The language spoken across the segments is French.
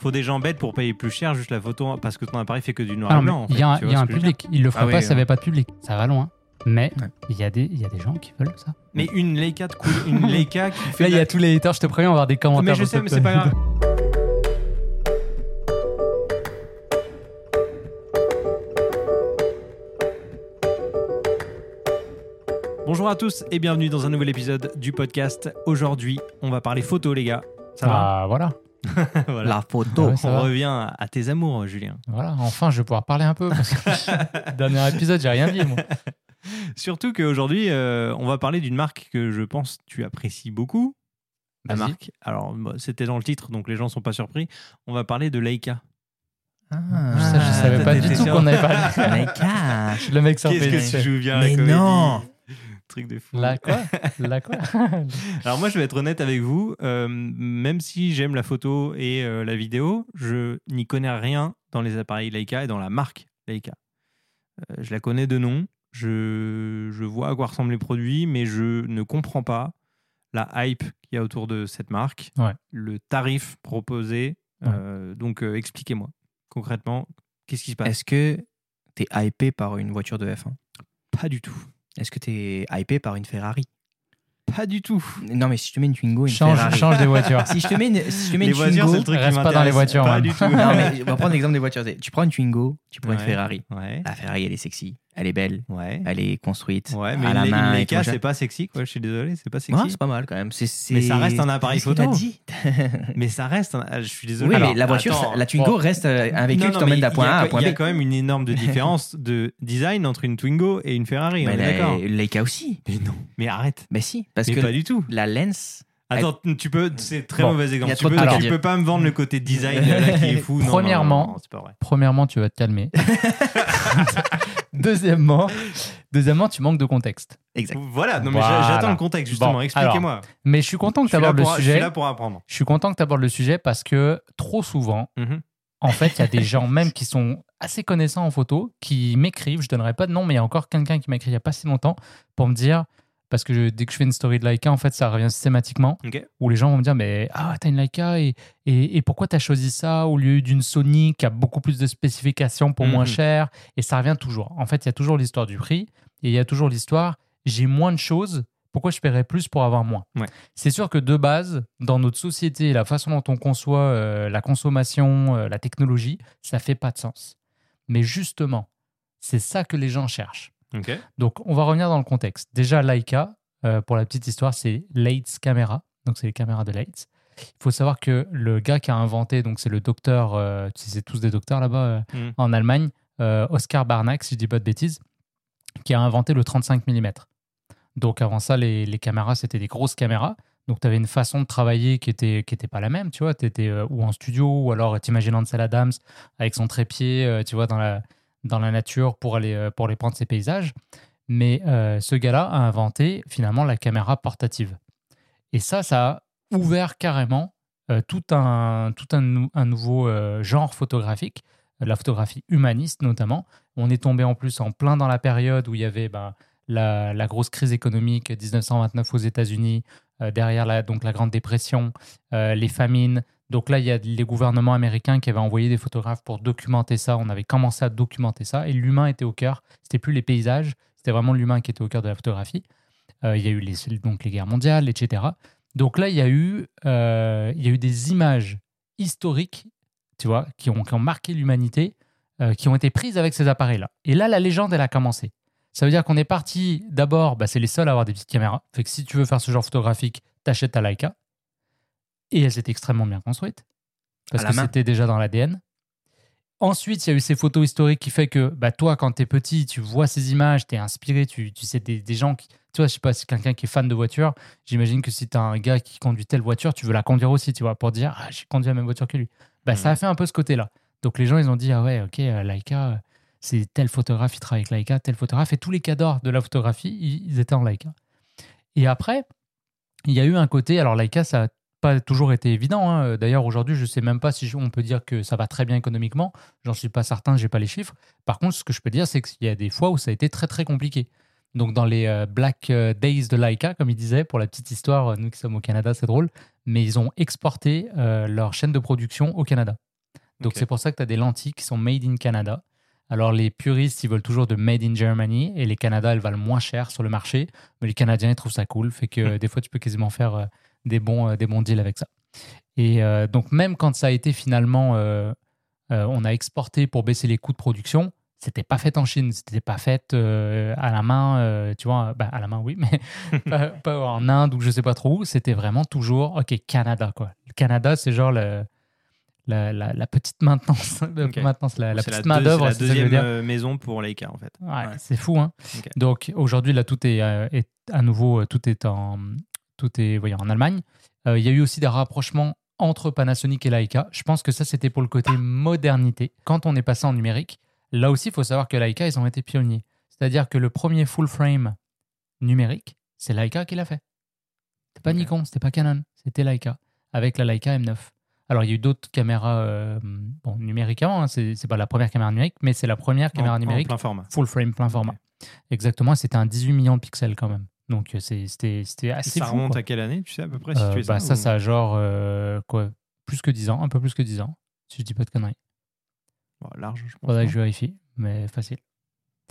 faut des gens bêtes pour payer plus cher juste la photo parce que ton appareil fait que du noir Ah, et blanc. en il y fait, a, un- public. Il le ferait Ah oui, pas s'il n'y avait pas de public. Ça va loin. Mais Ouais. il y, a des- il y a des gens qui veulent ça. Mais une Leica de cool, une Leica qui fait. Là, il y a tous les haters, je te préviens, on va avoir des commentaires. Mais je sais, mais c'est pas grave. Bonjour à tous et bienvenue dans un nouvel épisode du podcast. Aujourd'hui, on va parler photo, les gars. Ça Ah, va Voilà. La photo. Ouais, ça On va. revient à tes amours, Julien. Voilà, enfin, je vais pouvoir parler un peu. Parce que dernier épisode, j'ai rien dit, moi. Surtout qu'aujourd'hui, euh, on va parler d'une marque que je pense tu apprécies beaucoup. La marque. Alors, c'était dans le titre, donc les gens sont pas surpris. On va parler de Leica. Ah, Ça, je savais t'as- pas du tout qu'on avait parlé. Leica. Le mec s'en Qu'est-ce que tu joues bien Mais la comédie non. Truc de fou. La quoi? La quoi? Alors moi, je vais être honnête avec vous. euh, même si j'aime la photo et euh, la vidéo, je n'y connais rien dans les appareils Leica et dans la marque Leica. Euh, je la connais de nom. Je, je vois à quoi ressemblent les produits, mais je ne comprends pas la hype qu'il y a autour de cette marque, Ouais. le tarif proposé. Euh, donc, euh, expliquez-moi concrètement, qu'est-ce qui se passe? Est-ce que t'es hypé par une voiture de F1 Pas du tout. Est-ce que t'es hypé par une Ferrari? Pas du tout. Non, mais si je te mets une Twingo, une change, Ferrari. change des voitures. Si je te mets une, si je te mets Les une voitures, Twingo, c'est le truc reste pas dans les voitures, Pas du tout. non mais on va prendre l'exemple des voitures. Tu prends une Twingo, tu prends une. Ferrari. Ouais. La Ferrari, elle est sexy, elle est belle, Ouais. elle est construite Ouais, mais à la main. une Leica, c'est pas sexy, quoi. Je suis désolé, c'est pas Ouais, sexy. c'est pas mal quand même. Mais ça reste un appareil photo. dit mais ça reste. un- ah, Je suis désolé. Oui, mais la voiture, attends. ça- la Twingo bon. reste un véhicule Non, qui t'emmène d'un il y point a à un point Il y a B. quand même une énorme de différence de design entre une Twingo et une Ferrari. on Mais est d'accord. Leica aussi. Mais non. Mais arrête. Mais si, parce mais que pas du tout. la lens. Attends, tu peux. C'est très Bon, mauvais il y exemple. a Tu trop de peux, tu peux pas me vendre le côté design là, qui est fou. Non, non, Premièrement- non, pas vrai. Premièrement, tu vas te calmer. Deuxièmement, deuxièmement, tu manques de contexte. Exact. Voilà. Non, mais Voilà. j'attends le contexte justement. Bon, Expliquez-moi. Mais je suis content que Je tu abordes le pour- Je suis sujet. là pour apprendre. Je suis content que tu abordes le sujet parce que trop souvent, Mhm. en fait, il y a des gens même qui sont assez connaissants en photo qui m'écrivent. Je donnerai pas de nom, mais il y a encore quelqu'un qui m'a écrit il y a pas si longtemps pour me dire parce que je- dès que je fais une story de Leica, en fait, ça revient systématiquement où les gens vont me dire mais ah t'as une Leica et, et, et pourquoi t'as choisi ça au lieu d'une Sony qui a beaucoup plus de spécifications pour moins Mhm. cher? Et ça revient toujours. En fait, il y a toujours l'histoire du prix et il y a toujours l'histoire j'ai moins de choses. Pourquoi je paierais plus pour avoir moins? Ouais. C'est sûr que de base, dans notre société, la façon dont on conçoit euh, la consommation, euh, la technologie, ça fait pas de sens. Mais justement, c'est ça que les gens cherchent. Donc, on va revenir dans le contexte. Déjà, Leica, euh, pour la petite histoire, c'est Leitz Camera. Donc, c'est les caméras de Leitz. Il faut savoir que le gars qui a inventé, donc c'est le docteur, euh, c'est tous des docteurs là-bas euh, Mm. en Allemagne, euh, Oscar Barnack, si je dis pas de bêtises, qui a inventé le 35 mm. Donc, avant ça, les, les caméras, c'était des grosses caméras. Donc, tu avais une façon de travailler qui était, qui était pas la même, tu vois. Tu étais ou en studio, ou alors t'imagines Ansel Adams avec son trépied, tu vois, dans la, dans la nature pour aller, euh, pour aller prendre ses paysages. Mais euh, ce gars-là a inventé finalement la caméra portative. Et ça, ça a ouvert carrément euh, tout, un, tout un, nou- un nouveau genre photographique, la photographie humaniste notamment. On est tombé en plus en plein dans la période où il y avait ben, la, grosse crise économique 1929 aux États-Unis, derrière la, donc la Grande Dépression, les famines. Donc là, il y a les gouvernements américains qui avaient envoyé des photographes pour documenter ça. On avait commencé à documenter ça et l'humain était au cœur. C'était plus les paysages, c'était vraiment l'humain qui était au cœur de la photographie. Euh, il y a eu les, donc les guerres mondiales, etc. Donc là, il y a eu, euh, il y a eu des images historiques, tu vois, qui ont, qui ont marqué l'humanité, euh, qui ont été prises avec ces appareils-là. Et là, la légende, elle a commencé. Ça veut dire qu'on est parti d'abord, bah, c'est les seuls à avoir des petites caméras. Fait que si tu veux faire ce genre photographique, t'achètes ta Leica. Et elles étaient extrêmement bien construites. Parce que c'était déjà dans l'ADN. Ensuite, il y a eu ces photos historiques qui fait que bah, toi, quand tu es petit, tu vois ces images, tu es inspiré, tu, tu sais des, des gens qui... Tu vois, je sais pas, si quelqu'un qui est fan de voiture, j'imagine que si tu as un gars qui conduit telle voiture, tu veux la conduire aussi, tu vois, pour dire, ah, j'ai conduit la même voiture que lui. Bah, Ça a fait un peu ce côté-là. Donc les gens, ils ont dit, ah ouais, ok, euh, Leica, euh, c'est tel photographe, il travaille avec Leica, tel photographe, et tous les cadors de la photographie, ils, étaient en Leica. Et après, il y a eu un côté, alors Leica, ça n'a pas toujours été évident. hein. D'ailleurs, aujourd'hui, je ne sais même pas si on peut dire que ça va très bien économiquement. J'en suis pas certain, j'ai pas les chiffres. Par contre, ce que je peux dire, c'est qu'il y a des fois où ça a été très très compliqué. Donc dans les euh, Black euh, Days de Leica, comme il disait, pour la petite histoire, euh, nous qui sommes au Canada, c'est drôle, mais ils ont exporté euh, leur chaîne de production au Canada. Donc c'est pour ça que tu as des lentilles qui sont made in Canada. Alors les puristes, ils veulent toujours de made in Germany et les Canada, elles valent moins cher sur le marché. Mais les Canadiens, ils trouvent ça cool. Fait que euh, des fois, tu peux quasiment faire euh, des, bons, euh, des bons deals avec ça. Et euh, donc même quand ça a été finalement, euh, euh, on a exporté pour baisser les coûts de production, c'était pas fait en Chine, c'était pas fait à la main, tu vois, bah, à la main oui, mais pas, pas en Inde ou je sais pas trop où. C'était vraiment toujours, ok, Canada quoi. Le Canada, c'est genre le, la, la- la petite maintenance, maintenance la, petite main d'œuvre, C'est la deuxième dire. maison pour Leica, en fait. Ouais, Ouais. c'est fou, hein. Donc aujourd'hui, là, tout est, est à nouveau, tout est en, tout est, en Allemagne. Euh, Il y a eu aussi des rapprochements entre Panasonic et Leica. Je pense que ça, c'était pour le côté modernité. Quand on est passé en numérique, là aussi, il faut savoir que Leica, ils ont été pionniers. C'est-à-dire que le premier full frame numérique, c'est Leica qui l'a fait. C'était pas. Nikon, c'était pas Canon, c'était Leica avec la Leica M9. Alors, il y a eu d'autres caméras euh, bon, numériques avant, hein, c'est pas la première caméra numérique, mais c'est la première caméra En- en numérique plein format. full frame, plein format. Exactement, c'était un 18 millions de pixels quand même. Donc euh, c'était assez ça fou. remonte quoi. à quelle année, tu sais à peu près si Euh, tu es bah, ça, ou- ça a genre euh, quoi, plus que 10 ans, un peu plus que 10 ans, si je dis pas de conneries. Bon, large, je pense. Faudrait que je vérifie, mais facile.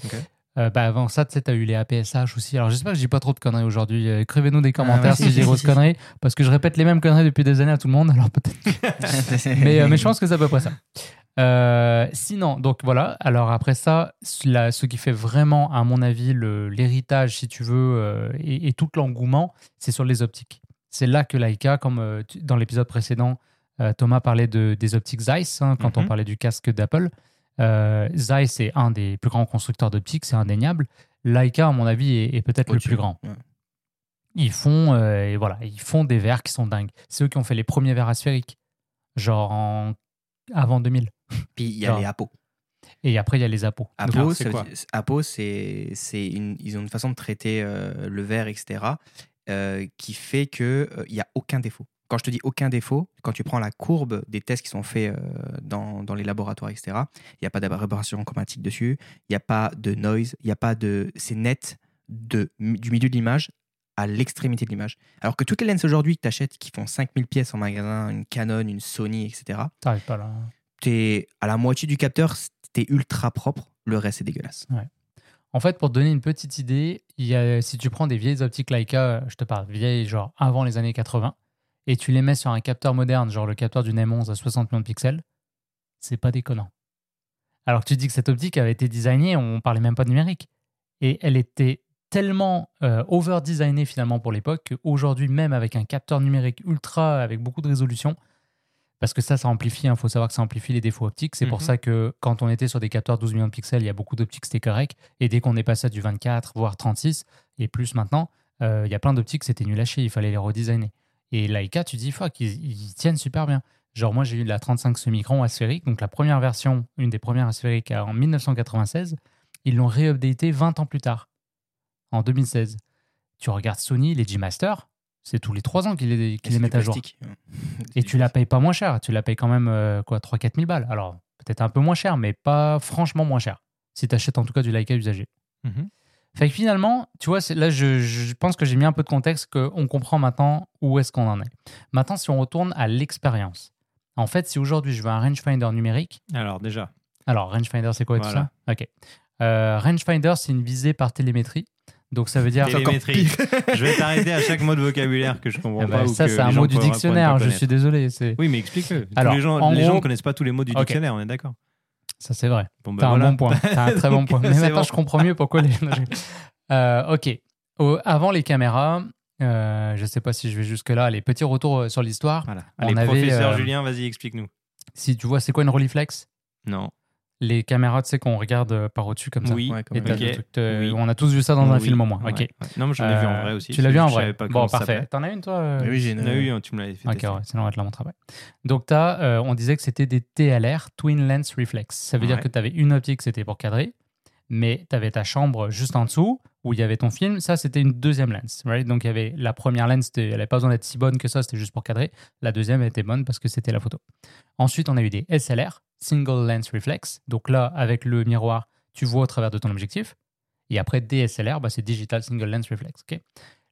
Ok. Euh, bah, avant ça, tu sais, t'as eu les APSH aussi. Alors, j'espère que je dis pas trop de conneries aujourd'hui. Écrivez-nous des commentaires ouais, si grosses si, si. conneries, parce que je répète les mêmes conneries depuis des années à tout le monde, alors peut-être. mais, euh, mais je pense que c'est à peu près ça. Euh, sinon, donc voilà. Alors après ça, la- ce qui fait vraiment, à mon avis, l'héritage, si tu veux, euh, et, et tout l'engouement, c'est sur les optiques. C'est là que Leica, comme euh, dans l'épisode précédent, Thomas parlait de, des optiques Zeiss, hein, quand on Mhm. parlait du casque d'Apple. Zeiss est un des plus grands constructeurs d'optiques, c'est indéniable. Leica, à mon avis, est, est peut-être le plus grand. Ouais. Ils font, et voilà, ils font des verres qui sont dingues. C'est eux qui ont fait les premiers verres asphériques, genre en- avant 2000. Puis il y a les Apo. Et après, il y a les Apo. Apo, c'est quoi Apo, c'est, une, ils ont une façon de traiter euh, le verre, etc., euh, qui fait qu'il n'y a aucun défaut. Quand je te dis aucun défaut, quand tu prends la courbe des tests qui sont faits euh, dans, dans les laboratoires, etc., il n'y a pas d'aberration chromatique dessus, il n'y a pas de noise, il n'y a pas de. C'est net de, du milieu de l'image à l'extrémité de l'image. Alors que toutes les lenses aujourd'hui que tu achètes qui font 5000 pièces en magasin, une Canon, une Sony, etc., T'arrives pas là. T'es à la moitié du capteur, t'es ultra propre, le reste c'est dégueulasse. En fait, pour te donner une petite idée, si tu prends des vieilles optiques Leica, je te parle vieilles, genre avant les années 80, et tu les mets sur un capteur moderne, genre le capteur d'une M11 à 60 millions de pixels, c'est pas déconnant. Alors que tu dis que cette optique avait été designée, on parlait même pas de numérique. Et elle était tellement euh, over-designée finalement pour l'époque qu'aujourd'hui, même avec un capteur numérique ultra, avec beaucoup de résolution, parce que ça, ça amplifie, il faut savoir que ça amplifie les défauts optiques. C'est pour Mhm. ça que quand on était sur des capteurs 12 millions de pixels, il y a beaucoup d'optiques, c'était correct. Et dès qu'on est passé à du 24, voire 36, et plus maintenant, euh, il y a plein d'optiques, c'était nul à chier, il fallait les redesigner. Et Leica, tu dis, fuck, ils, ils tiennent super bien. Genre, moi, j'ai eu la 35 semi-micron asphérique, donc la première version, une des premières asphériques en 1996. Ils l'ont réupdaté 20 ans plus tard, en 2016. Tu regardes Sony, les G-Master, c'est tous les 3 ans qu'ils les, c'est mettent à jour. Et tu la payes pas moins cher. Tu la payes quand même euh, quoi 3-4 000 balles. Alors, peut-être un peu moins cher, mais pas franchement moins cher. Si tu achètes en tout cas du Leica usagé. Mhm. Fait que finalement, tu vois, là, je, je pense que j'ai mis un peu de contexte, qu'on comprend maintenant où est-ce qu'on en est. Maintenant, si on retourne à l'expérience. En fait, si aujourd'hui je veux un rangefinder numérique, Alors, déjà, alors rangefinder, c'est quoi tout Voilà. ça? Ok. Euh, rangefinder, c'est une visée par télémétrie. Donc ça veut dire. je vais t'arrêter à chaque mot de vocabulaire que je comprends Ah bah, pas. ou ça, c'est un mot du dictionnaire. Je suis désolé. Oui, mais explique-le. Les gens, gros- ne connaissent pas tous les mots du dictionnaire, on est d'accord. ça, c'est vrai. Bon, bah, T'as voilà. un bon point. T'as un très bon point. Mais maintenant, bon. je comprends mieux pourquoi les. Euh, ok. Au- avant les caméras, euh, je sais pas si je vais jusque-là. Les petits retours euh, sur l'histoire. Voilà. On Allez, avait, professeur euh, Julien, vas-y, explique-nous. Si tu vois, c'est quoi une Rolleiflex? Non. Les caméras, tu sais, qu'on regarde euh, par au-dessus comme ça. Oui. Ouais, comme Et truc Oui. On a tous vu ça dans un Oui. film au moins. Ouais, Ok. ouais. Non, mais j'en ai vu en Euh, vrai aussi. Tu l'as vu en vrai pas Bon, parfait. T'en as une, toi euh Oui, j'ai une- On a eu, tu me l'avais fait. Ok, ouais, sinon on va te la montrer après. Donc, t'as, euh, on disait que c'était des TLR, Twin Lens Reflex. Ça veut dire que tu avais une optique, c'était pour cadrer, mais tu avais ta chambre juste en dessous où il y avait ton film. Ça, c'était une deuxième lens. right? Donc, il y avait la première lens, elle n'avait pas besoin d'être si bonne que ça, c'était juste pour cadrer. La deuxième elle était bonne parce que c'était la photo. Ensuite, on a eu des SLR, Single Lens Reflex. Donc là, avec le miroir, tu vois au travers de ton objectif. Et après, DSLR, bah, c'est Digital Single Lens Reflex. ok?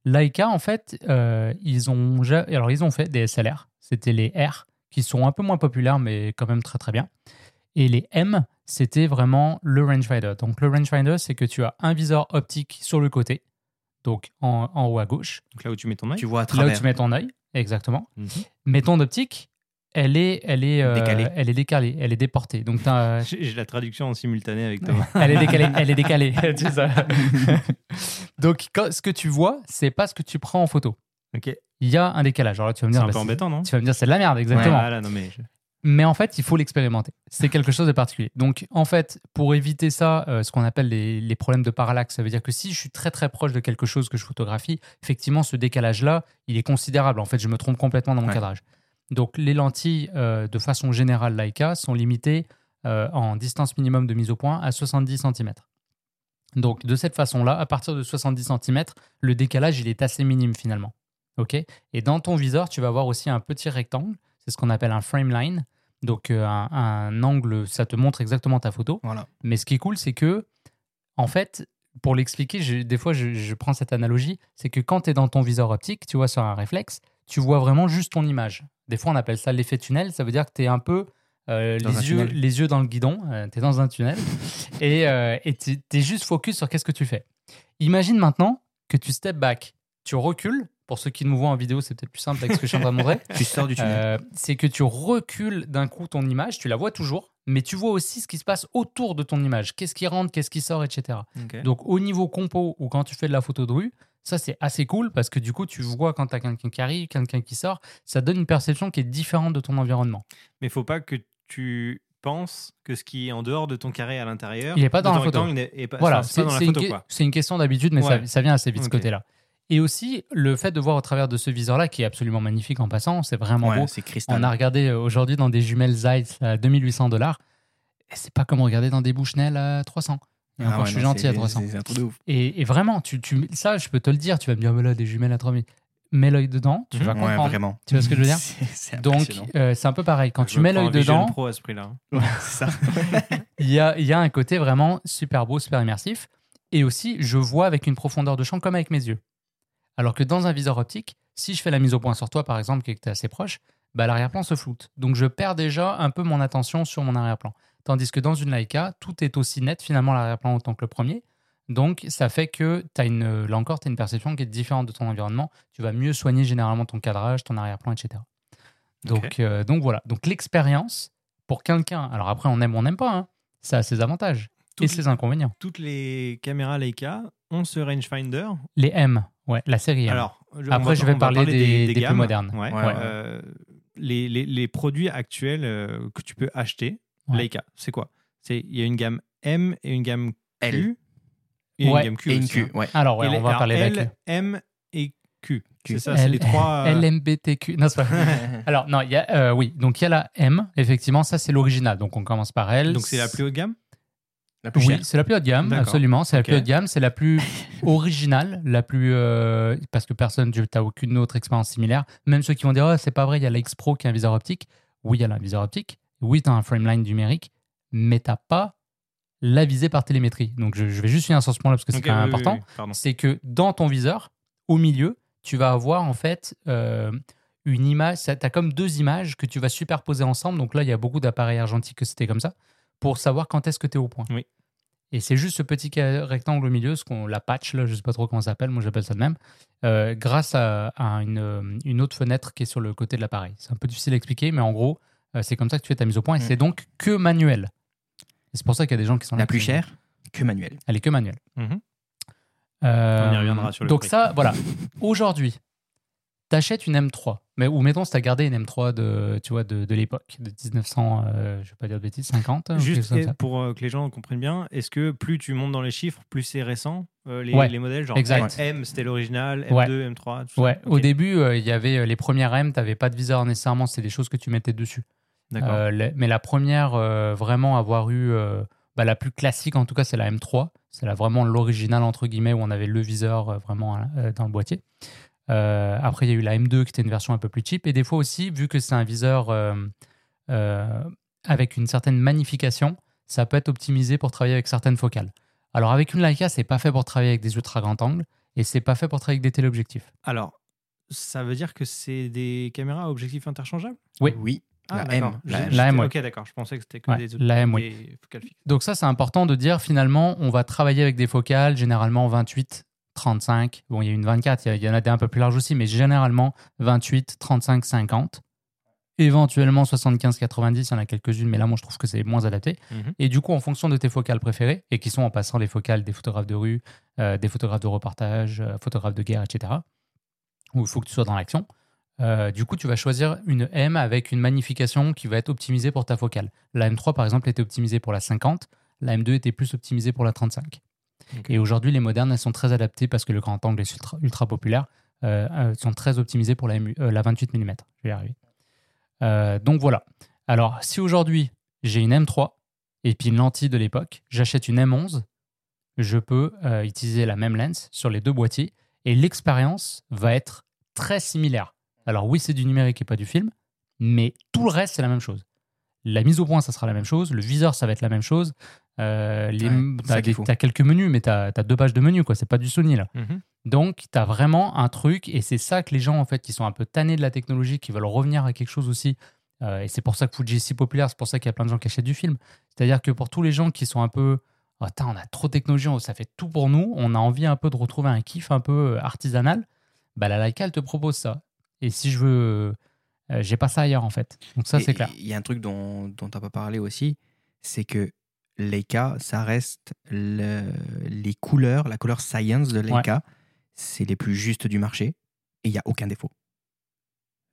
Leica, en fait, euh, ils, ont, alors, ils ont fait des SLR. C'était les R qui sont un peu moins populaires, mais quand même très très bien. Et les M, c'était vraiment le rangefinder. Donc le rangefinder, c'est que tu as un viseur optique sur le côté, donc en, en haut à gauche, Donc là où tu mets ton œil. Tu vois à là où travers. tu mets ton œil, exactement. Mhm. Mais ton optique, elle est, elle est, euh, Décalée. elle est décalée, elle est déportée. Donc t'as- J'ai la traduction en simultané avec Thomas. elle est décalée, elle est décalée. C'est ça. Donc quand- ce que tu vois, c'est pas ce que tu prends en photo. Ok. Il y a un décalage. Alors là, tu vas me C'est dire, un bah, peu c'est- embêtant, non tu vas me dire, c'est de la merde, exactement. Voilà, non mais je- Mais en fait, il faut l'expérimenter. C'est quelque chose de particulier. Donc, en fait, pour éviter ça, euh, ce qu'on appelle les, les problèmes de parallaxe, ça veut dire que si je suis très très proche de quelque chose que je photographie, effectivement, ce décalage-là, il est considérable. En fait, je me trompe complètement dans mon Ouais. cadrage. Donc, les lentilles, euh, de façon générale, Leica, sont limitées euh, en distance minimum de mise au point à 70 cm. Donc, de cette façon-là, à partir de 70 cm, le décalage, il est assez minime finalement. OK? Et dans ton viseur, tu vas avoir aussi un petit rectangle. C'est ce qu'on appelle un frame line. Donc, euh, un, un angle, ça te montre exactement ta photo. Voilà. Mais ce qui est cool, c'est que, en fait, pour l'expliquer, je- des fois, je, je prends cette analogie, c'est que quand tu es dans ton viseur optique, tu vois, sur un réflexe, tu vois vraiment juste ton image. Des fois, on appelle ça l'effet tunnel. Ça veut dire que tu es un peu euh, les, yeux, tunnel. les yeux dans le guidon, tu es dans un tunnel, et euh, tu es juste focus sur qu'est-ce que tu fais. Imagine maintenant que tu step back, tu recules. Pour ceux qui nous voient en vidéo, c'est peut-être plus simple avec ce que je suis en train de montrer. Tu sors du tunnel. Euh, c'est que tu recules d'un coup ton image, tu la vois toujours, mais tu vois aussi ce qui se passe autour de ton image. Qu'est-ce qui rentre, qu'est-ce qui sort, etc. Donc au niveau compo ou quand tu fais de la photo de rue, ça c'est assez cool parce que du coup tu vois quand tu as quelqu'un qui arrive, quelqu'un qui sort, ça donne une perception qui est différente de ton environnement. Mais faut pas que tu penses que ce qui est en dehors de ton carré à l'intérieur. Il est pas de dans la photo. n'est- est pas, Voilà, c'est une, photo que- quoi. c'est une question d'habitude, mais ça, Ouais. ça vient assez vite Ok. ce côté-là. Et aussi, le fait de voir au travers de ce viseur-là, qui est absolument magnifique en passant, c'est vraiment Ouais, beau. c'est cristal. On a regardé euh, aujourd'hui dans des jumelles Zeiss à 2800 dollars. Et c'est pas comme regarder dans des Bushnell à 300. Et Ah encore, ouais, je suis non, gentil à 300. C'est un truc de ouf. Et, et vraiment, tu, tu, ça, je peux te le dire. Tu vas me dire, mais là, des jumelles à 3000. Mets l'œil dedans, tu Mhm. vas Ouais, comprendre. vraiment. Tu vois ce que je veux dire Donc, euh, c'est un peu pareil. Quand Je tu mets l'œil dedans, Pro à ce prix-là. Ouais, c'est ça. il y a, il y a un côté vraiment super beau, super immersif. Et aussi, je vois avec une profondeur de champ comme avec mes yeux. Alors que dans un viseur optique, si je fais la mise au point sur toi, par exemple, et que tu es assez proche, bah, l'arrière-plan se floute. Donc je perds déjà un peu mon attention sur mon arrière-plan. Tandis que dans une Leica, tout est aussi net finalement l'arrière-plan autant que le premier. Donc ça fait que as une, là encore, tu as une perception qui est différente de ton environnement. Tu vas mieux soigner généralement ton cadrage, ton arrière-plan, etc. Donc, euh, donc voilà. Donc l'expérience, pour quelqu'un, alors après on aime ou on n'aime pas, hein, ça a ses avantages et ses inconvénients. Toutes les caméras Leica ont ce rangefinder. Les M, ouais, la série M. Alors, Après, va- je vais parler des- des plus gammes. modernes. Ouais. Ouais, ouais. Euh, les, les- les produits actuels euh, que tu peux acheter, Ouais. Leica, c'est quoi? C'est Il y a une gamme M et une gamme Q. L Et Ouais. une gamme Q. et une aussi, hein. Q. Ouais. alors ouais, Et les- on va alors, parler L, avec M et Q. Q. C'est ça, c'est les trois. euh, LMBTQ. Non, c'est pas... Alors, non, il y a, euh, oui, donc il y a la M, effectivement, ça c'est l'original. Donc on commence par elle. Donc c'est la plus haute gamme? La plus Oui, c'est la plus haut de gamme, absolument. C'est la plus haut de gamme, c'est la plus originale, la plus. euh, parce que personne, tu n'as aucune autre expérience similaire. Même ceux qui vont dire, oh, c'est pas vrai, il y a la X Pro qui a un viseur optique. Oui, il y a un viseur optique. Oui, tu as un frameline numérique, mais tu pas la visée par télémétrie. Donc je, je vais juste finir sur ce point-là parce que c'est quand même oui, important. oui, c'est que dans ton viseur, au milieu, tu vas avoir en fait euh, une image, tu as comme deux images que tu vas superposer ensemble. Donc là, il y a beaucoup d'appareils argentiques que c'était comme ça, pour savoir quand est-ce que tu es au point. Oui. Et c'est juste ce petit rectangle au milieu, ce qu'on la patch, là, je sais pas trop comment ça s'appelle, moi j'appelle ça de même, euh, grâce à, à une, euh, une autre fenêtre qui est sur le côté de l'appareil. C'est un peu difficile à expliquer, mais en gros, c'est comme ça que tu fais ta mise au point et Mm. c'est donc que manuel. C'est pour ça qu'il y a des gens qui sont là La plus qui- chère que manuel. Elle est que manuelle. Mhm. Euh, On y reviendra sur le Donc prix. ça, voilà. Aujourd'hui, t'achètes une M3, mais ou mettons si t'as gardé une M3 de, tu vois, de, de l'époque, de 1900, euh, je vais pas dire de bêtises, 50. ou quelque chose Juste comme ça. pour euh, que les gens comprennent bien, est-ce que plus tu montes dans les chiffres, plus c'est récent euh, les, Ouais, les modèles genre exact. M c'était l'original, M2, Ouais. M3 tout ça Ouais, au début, euh, il y avait euh, les premières M, t'avais pas de viseur nécessairement, c'est des choses que tu mettais dessus. Euh, les- mais la première euh, vraiment avoir eu, euh, bah, la plus classique en tout cas, c'est la M3. C'est la, vraiment l'original entre guillemets où on avait le viseur euh, vraiment euh, dans le boîtier. Euh, après, il y a eu la M2 qui était une version un peu plus cheap. Et des fois aussi, vu que c'est un viseur euh, euh, avec une certaine magnification, ça peut être optimisé pour travailler avec certaines focales. Alors avec une Leica, c'est pas fait pour travailler avec des ultra grands angles et c'est pas fait pour travailler avec des téléobjectifs. Alors, ça veut dire que c'est des caméras à objectifs interchangeables? Oui. Oui. Ah, La M, d'accord. la M, ouais. Ok, d'accord. Je pensais que c'était que Ouais, des, la M, oui. des focales fixes. Donc ça, c'est important de dire finalement, on va travailler avec des focales, généralement 28, 35. Bon, il y a une 24, il y a- il y en a des un peu plus larges aussi, mais généralement 28, 35, 50. Éventuellement 75, 90, il y en a quelques-unes, mais là, moi, je trouve que c'est moins adapté. Mhm. Et du coup, en fonction de tes focales préférées, et qui sont en passant les focales des photographes de rue, euh, des photographes de reportage, euh, photographes de guerre, etc., où il faut que tu sois dans l'action, euh, du coup, tu vas choisir une M avec une magnification qui va être optimisée pour ta focale. La M3, par exemple, était optimisée pour la 50, la M2 était plus optimisée pour la 35. Ok. Et aujourd'hui, les modernes, elles sont très adaptées parce que le grand angle est ultra, ultra populaire, euh, sont très optimisées pour la, M- euh, la 28 mm. Je vais y arriver. Euh, donc voilà. Alors, si aujourd'hui, j'ai une M3 et puis une lentille de l'époque, j'achète une M11, je peux euh, utiliser la même lens sur les deux boîtiers et l'expérience va être très similaire. Alors oui, c'est du numérique et pas du film, mais tout le reste, c'est la même chose. La mise au point, ça sera la même chose. Le viseur, ça va être la même chose. Euh, Ouais, faut. t'as quelques menus, mais t'as, t'as deux pages de menus, quoi. C'est pas du Sony, là. Mhm. Donc, tu as vraiment un truc, et c'est ça que les gens, en fait, qui sont un peu tannés de la technologie, qui veulent revenir à quelque chose aussi. euh, et c'est pour ça que Fuji est si populaire, c'est pour ça qu'il y a plein de gens qui achètent du film. C'est-à-dire que pour tous les gens qui sont un peu. Oh, tain, on a trop de technologie, ça fait tout pour nous, on a envie un peu de retrouver un kiff un peu euh, artisanal, bah, la Leica, elle te propose ça. Et si je veux. euh, j'ai pas ça ailleurs, en fait. Donc, ça, c'est clair. Il y a un truc dont dont t'as pas parlé aussi, c'est que Leica, ça reste le- les couleurs, la couleur science de Leica, c'est les plus justes du marché et il y a aucun défaut.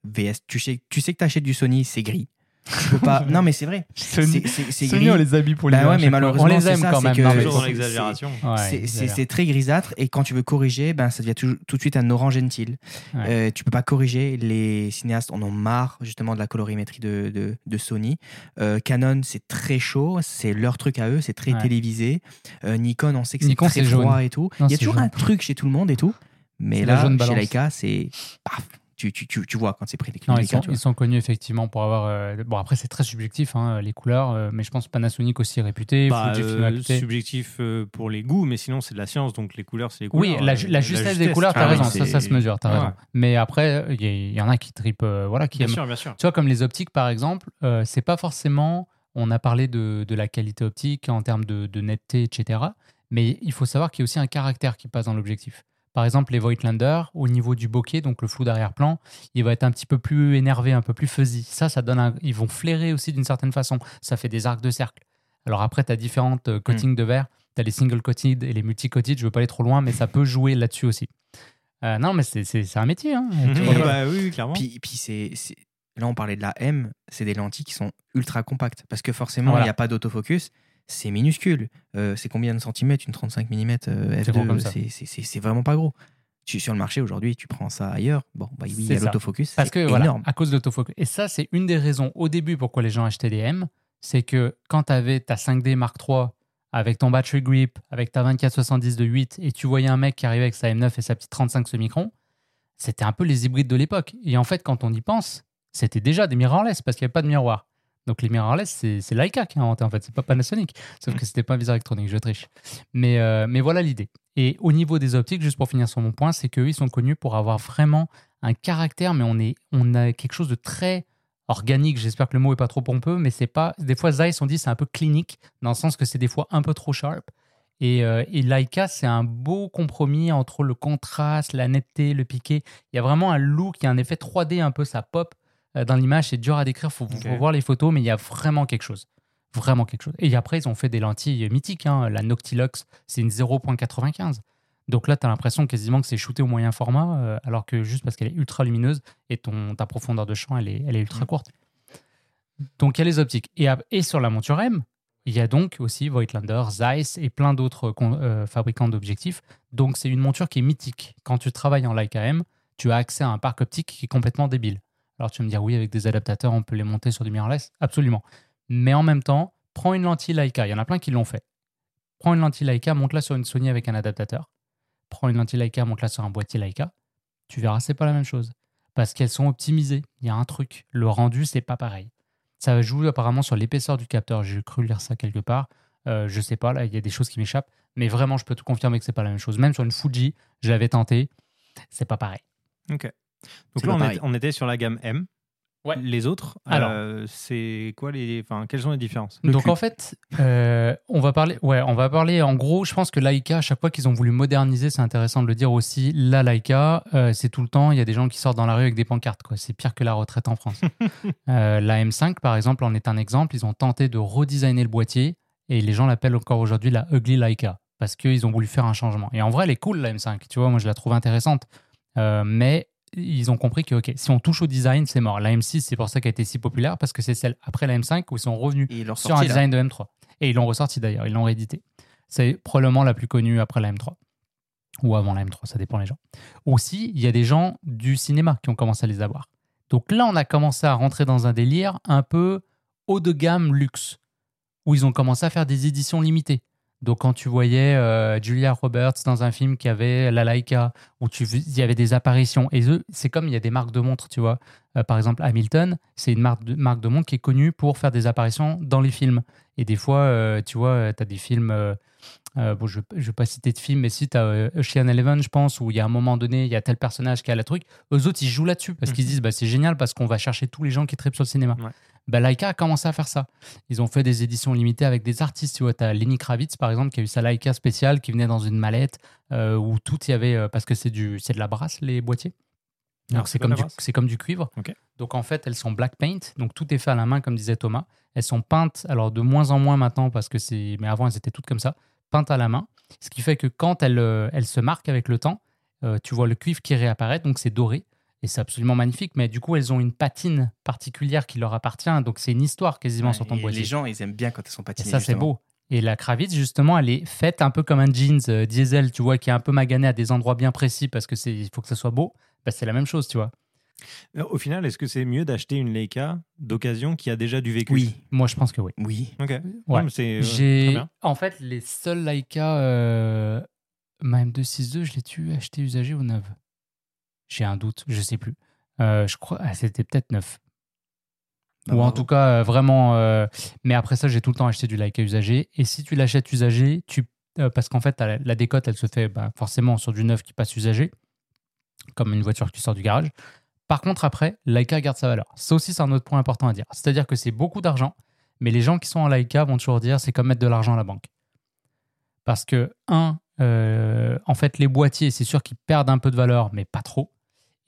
VS, tu sais, tu sais que t'achètes du Sony, c'est gris. Tu peux pas. non mais c'est vrai. C'est on les habille pour les Bah ouais, mais malheureusement, On les c'est aime ça, quand c'est même. dans c'est-. Ouais, très grisâtre et quand tu veux corriger, ben, ça devient tout, tout de suite un orange gentil. Ouais. Euh, tu peux pas corriger. Les cinéastes en ont marre justement de la colorimétrie de, de, de Sony. Euh, Canon, c'est très chaud, c'est leur truc à eux, c'est très Ouais. télévisé. Euh, Nikon, on sait que c'est très froid jaune. et tout. Il y a toujours jaune. un truc chez tout le monde et tout. Mais là, jaune chez. Leica, c'est paf, tu, tu, tu, tu vois quand c'est pris les Non, ils Leica, sont, tu vois. ils sont connus effectivement pour avoir. euh, bon, après, c'est très subjectif, hein, les couleurs, euh, mais je pense Panasonic aussi est réputé. Bah, euh, subjectif euh, pour les goûts, mais sinon c'est de la science, donc les couleurs c'est les couleurs. Oui, la, ju- la justesse des couleurs, Ah t'as oui, raison, ça, se mesure, t'as Ouais. raison. Mais après, il y, en a qui tripent, euh, voilà, qui Bien aiment. sûr, bien sûr. Tu vois, comme les optiques, par exemple, euh, c'est pas forcément. On a parlé de, de la qualité optique en termes de, de netteté, etc. Mais il faut savoir qu'il y a aussi un caractère qui passe dans l'objectif. Par exemple, les Voigtlander, au niveau du bokeh, donc le flou d'arrière-plan, il va être un petit peu plus énervé, un peu plus fuzzy. Ça, ça donne un- Ils vont flairer aussi d'une certaine façon. Ça fait des arcs de cercle. Alors après, tu as différentes euh, coatings de verre. Tu as les single coated et les multi coated. Je veux pas aller trop loin, mais ça peut jouer là-dessus aussi. Euh, non, mais c'est- un métier. Hein. Bah oui, clairement. Puis, c'est- là, on parlait de la M, c'est des lentilles qui sont ultra compactes parce que forcément, il Voilà. n'y a pas d'autofocus. C'est minuscule. Euh, c'est combien de centimètres Une 35 mm comme f2 ça. c'est, vraiment pas gros. Tu, sur le marché aujourd'hui, tu prends ça ailleurs. Bon, bah oui, il y a l'autofocus. Parce que voilà, à cause de l'autofocus. Et ça, c'est une des raisons au début pourquoi les gens achetaient des M. C'est que quand tu avais ta 5D Mark III avec ton battery grip, avec ta 2470 de 8, et tu voyais un mec qui arrivait avec sa M9 et sa petite 35 semi-micron, c'était un peu les hybrides de l'époque. Et en fait, quand on y pense, c'était déjà des mirrorless parce qu'il n'y avait pas de miroir. Donc les mirrorless, c'est Leica qui a inventé en fait, c'est pas Panasonic. Sauf que c'était pas un viseur électronique, je triche. Mais, euh, mais voilà l'idée. Et au niveau des optiques, juste pour finir sur mon point, c'est qu'eux, ils sont connus pour avoir vraiment un caractère, mais on, est, on a quelque chose de très organique. J'espère que le mot est pas trop pompeux, mais c'est pas. Des fois, Zeiss, on dit c'est un peu clinique, dans le sens que c'est des fois un peu trop sharp. Et, euh, et Leica, c'est un beau compromis entre le contraste, la netteté, le piqué. Il y a vraiment un look, il y a un effet 3D un peu, ça pop dans l'image. C'est dur à décrire, faut, faut Ok. voir les photos, mais il y a vraiment quelque chose. Vraiment quelque chose. Et après, ils ont fait des lentilles mythiques. hein. La Noctilux, c'est une 0.95. Donc là, tu as l'impression quasiment que c'est shooté au moyen format, euh, alors que juste parce qu'elle est ultra lumineuse et ton, ta profondeur de champ, elle est, elle est ultra Mm. courte. Donc il y a les optiques. Et, à- et sur la monture M, il y a donc aussi Voigtlander, Zeiss et plein d'autres euh, fabricants d'objectifs. Donc c'est une monture qui est mythique. Quand tu travailles en Leica M, tu as accès à un parc optique qui est complètement débile. Alors tu vas me dire, oui, avec des adaptateurs, on peut les monter sur du mirrorless? Absolument. Mais en même temps, prends une lentille Leica. Il y en a plein qui l'ont fait. Prends une lentille Leica, monte-la sur une Sony avec un adaptateur. Prends une lentille Leica, monte-la sur un boîtier Leica. Tu verras, c'est pas la même chose. Parce qu'elles sont optimisées. Il y a un truc. Le rendu, c'est pas pareil. Ça joue apparemment sur l'épaisseur du capteur. J'ai cru lire ça quelque part. Euh, je sais pas, là, il y a des choses qui m'échappent. Mais vraiment, je peux te confirmer que c'est pas la même chose. Même sur une Fuji, je l'avais tenté. C'est pas pareil. Ok. Donc là, on, pareil. est- on était sur la gamme M. Ouais. Les autres, Alors. euh, c'est quoi les, enfin, quelles sont les différences? Le Donc cul. en fait, euh, on va parler. Ouais, on va parler. En gros, je pense que Laika, à chaque fois qu'ils ont voulu moderniser, c'est intéressant de le dire aussi. La Laika, euh, c'est tout le temps. Il y a des gens qui sortent dans la rue avec des pancartes. Quoi. C'est pire que la retraite en France. Euh, la M5, par exemple, en est un exemple. Ils ont tenté de redesigner le boîtier et les gens l'appellent encore aujourd'hui la Ugly Laika parce qu'ils ont voulu faire un changement. Et en vrai, elle est cool la M5. Tu vois, moi je la trouve intéressante. Euh, mais ils ont compris que ok, si on touche au design, c'est mort. La M6, c'est pour ça qu'elle a été si populaire parce que c'est celle après la M5 où ils sont revenus ils sur un là. design de M3. Et ils l'ont ressorti d'ailleurs, ils l'ont réédité. C'est probablement la plus connue après la M3. Ou avant la M3, ça dépend les gens. Aussi, il y a des gens du cinéma qui ont commencé à les avoir. Donc là, on a commencé à rentrer dans un délire un peu haut de gamme luxe, où ils ont commencé à faire des éditions limitées. Donc quand tu voyais euh, Julia Roberts dans un film qui avait la Leica, où tu, il y avait des apparitions, et c'est comme il y a des marques de montres, tu vois. Euh, par exemple, Hamilton, c'est une marque de, marque de montre qui est connue pour faire des apparitions dans les films. Et des fois, euh, tu vois, tu as des films, euh, bon, je ne vais pas citer de films, mais si tu as Ocean Eleven, je pense, où il y a un moment donné, il y a tel personnage qui a le truc, eux autres, ils jouent là-dessus, parce qu'ils Mhm. se disent, bah, c'est génial, parce qu'on va chercher tous les gens qui tripent sur le cinéma. Ouais. Bah, Leica a commencé à faire ça. Ils ont fait des éditions limitées avec des artistes. Tu vois, tu as Lenny Kravitz, par exemple, qui a eu sa Leica spéciale, qui venait dans une mallette, euh, où tout y avait, euh, parce que c'est du, c'est de la brasse, les boîtiers. Donc c'est comme, comme du cuivre. Donc en fait, elles sont black paint. Donc tout est fait à la main, comme disait Thomas. Elles sont peintes, alors de moins en moins maintenant, parce que c'est. Mais avant, elles étaient toutes comme ça, peintes à la main. Ce qui fait que quand elles, euh, elles se marquent avec le temps, euh, tu vois le cuivre qui réapparaît, donc c'est doré. Et c'est absolument magnifique. Mais du coup, elles ont une patine particulière qui leur appartient. Donc c'est une histoire quasiment Ouais, sur ton et boîtier. Les gens, ils aiment bien quand elles sont Et patinées. ça, c'est beau. Et la Kravitz, justement, elle est faite un peu comme un jeans euh, diesel, tu vois, qui est un peu magané à des endroits bien précis parce que c'est, il faut que ça soit beau. Bah, c'est la même chose, tu vois. Euh, Au final, est-ce que c'est mieux d'acheter une Leica d'occasion qui a déjà du vécu? Oui, Moi, je pense que oui. oui. Ok. Ouais. Non, euh, très J'ai, bien. en fait, les seuls Leica, euh, ma M262, je l'ai-tu acheté usagé ou neuve? J'ai un doute, je sais plus. Euh, je crois, ah, c'était peut-être neuf. Bah, Ou en tout cas, euh, vraiment. euh, mais après ça, j'ai tout le temps acheté du Leica usagé. Et si tu l'achètes usagé, tu, euh, parce qu'en fait, t'as la, la décote, elle se fait bah, forcément sur du neuf qui passe usagé, comme une voiture qui sort du garage. Par contre, après, Leica garde sa valeur. Ça aussi, c'est un autre point important à dire. C'est-à-dire que c'est beaucoup d'argent, mais les gens qui sont en Leica vont toujours dire c'est comme mettre de l'argent à la banque. Parce que, un, euh, en fait, les boîtiers, c'est sûr qu'ils perdent un peu de valeur, mais pas trop.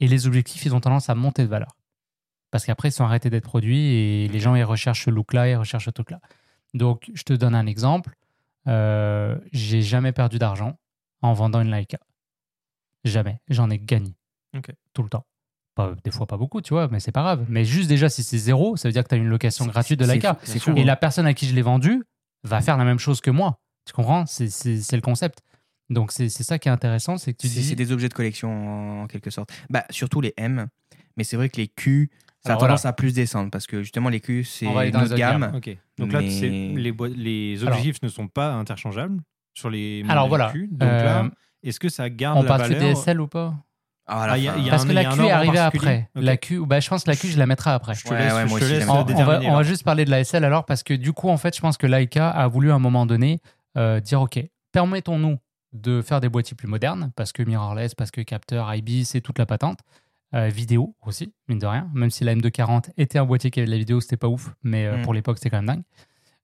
Et les objectifs, ils ont tendance à monter de valeur. Parce qu'après, ils sont arrêtés d'être produits et les gens, ils recherchent ce look-là, ils recherchent ce truc-là. Donc, je te donne un exemple. Euh, j'ai jamais perdu d'argent en vendant une Leica. Jamais. J'en ai gagné. Ok. Tout le temps. Pas, des fois, pas beaucoup, tu vois, mais c'est pas grave. Mais juste déjà, si c'est zéro, ça veut dire que tu as une location gratuite de Leica. fou, C'est fou. Et hein. la personne à qui je l'ai vendu va faire la même chose que moi. Tu comprends? C'est le concept. Donc, c'est c'est ça qui est intéressant, c'est que tu C'est dis... c'est des objets de collection en quelque sorte. Bah, surtout les M, mais c'est vrai que les Q, ça Alors a tendance à plus descendre parce que justement les Q, c'est On autres gamme. gammes. Ok. Donc là, Mais- les, les Alors- objectifs ne sont pas interchangeables sur les Alors voilà. Q. Donc Euh, là, est-ce que ça garde on la parle que valeur DSL ou pas? Ah, Ah, il y a- fin. il y a Parce un- que la Q est arrivée après. La Q, bah, je pense que la Q, je la mettrai après. Je te Ouais, laisse, ouais, je moi te aussi, laisse j'aime On, on va, on va juste parler de la SL alors, parce que du coup, en fait, je pense que Leica a voulu à un moment donné euh, dire OK, permettons-nous de faire des boîtiers plus modernes, parce que mirrorless, parce que capteur, IB, c'est toute la patente. Euh, vidéo aussi, mine de rien. Même si la M240 était un boîtier qui avait de la vidéo, c'était pas ouf, mais euh, Mm. pour l'époque, c'était quand même dingue.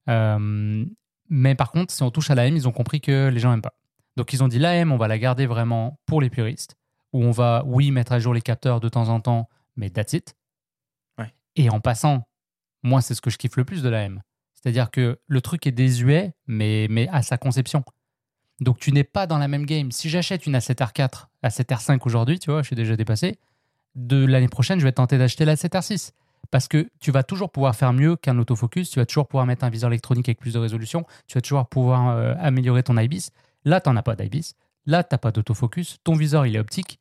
Euh, mais par contre, si on touche à la M, ils ont compris que les gens n'aiment pas. Donc ils ont dit la M, on va la garder vraiment pour les puristes, où on va, oui, mettre à jour les capteurs de temps en temps, mais that's it. Ouais. Et en passant, moi, c'est ce que je kiffe le plus de la M. C'est-à-dire que le truc est désuet, mais, mais à sa conception. Donc tu n'es pas dans la même game. Si j'achète une A7R4, A7R5 aujourd'hui, tu vois, je suis déjà dépassé, de l'année prochaine, je vais tenter d'acheter la A7R6. Parce que tu vas toujours pouvoir faire mieux qu'un autofocus, tu vas toujours pouvoir mettre un viseur électronique avec plus de résolution, tu vas toujours pouvoir euh, améliorer ton IBIS. Là, tu n'en as pas d'IBIS. Là, tu n'as pas d'autofocus. Ton viseur, il est optique.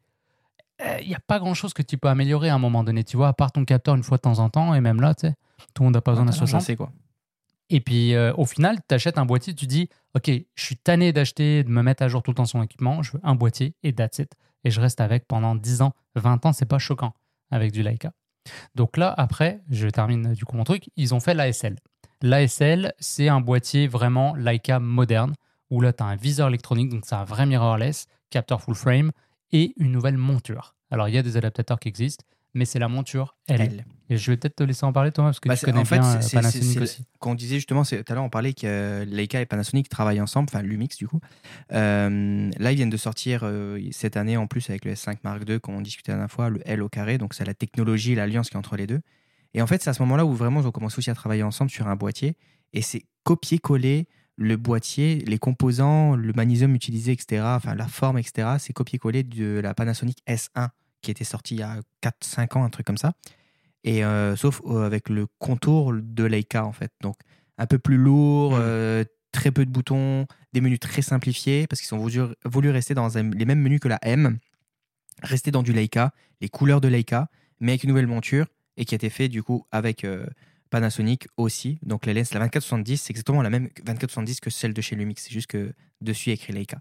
Il n'y a pas grand-chose que tu peux améliorer à un moment donné, tu vois, à part ton capteur une fois de temps en temps. Et même là, tu sais, tout le monde n'a pas besoin d'un Ah, 60. c'est quoi. Et puis euh, au final, tu achètes un boîtier, tu dis Ok, je suis tanné d'acheter, de me mettre à jour tout le temps son équipement, je veux un boîtier et that's it. Et je reste avec pendant 10 ans, 20 ans, c'est pas choquant avec du Leica. Donc là, après, je termine du coup mon truc, ils ont fait l'ASL. L'ASL, c'est un boîtier vraiment Leica moderne, où là, tu as un viseur électronique, donc c'est un vrai mirrorless, capteur full frame et une nouvelle monture. Alors il y a des adaptateurs qui existent, mais c'est la monture, elle. Elle. Et je vais peut-être te laisser en parler, Thomas, parce que Bah, tu connais en fait, bien euh, Panasonic aussi. Quand on disait justement, tout à l'heure on parlait que euh, Leica et Panasonic travaillent ensemble, enfin Lumix du coup. Euh, là, ils viennent de sortir euh, cette année en plus avec le S5 Mark II, comme on discutait la dernière fois, le L au carré, donc c'est la technologie et l'alliance qui est entre les deux. Et en fait, c'est à ce moment-là où vraiment ils ont commencé aussi à travailler ensemble sur un boîtier, et c'est copier-coller le boîtier, les composants, le magnésium utilisé, etc., enfin la forme, etc., c'est copier-coller de la Panasonic S1 qui était sortie il y a 4-5 ans, un truc comme ça. Et euh, sauf euh, avec le contour de Leica en fait. Donc un peu plus lourd, Mm. euh, très peu de boutons, des menus très simplifiés parce qu'ils ont voulu, voulu rester dans les mêmes menus que la M, rester dans du Leica, les couleurs de Leica, mais avec une nouvelle monture et qui a été fait du coup avec euh, Panasonic aussi. Donc la lens, la 2470, c'est exactement la même 2470 que celle de chez Lumix. C'est juste que dessus il y a écrit Leica.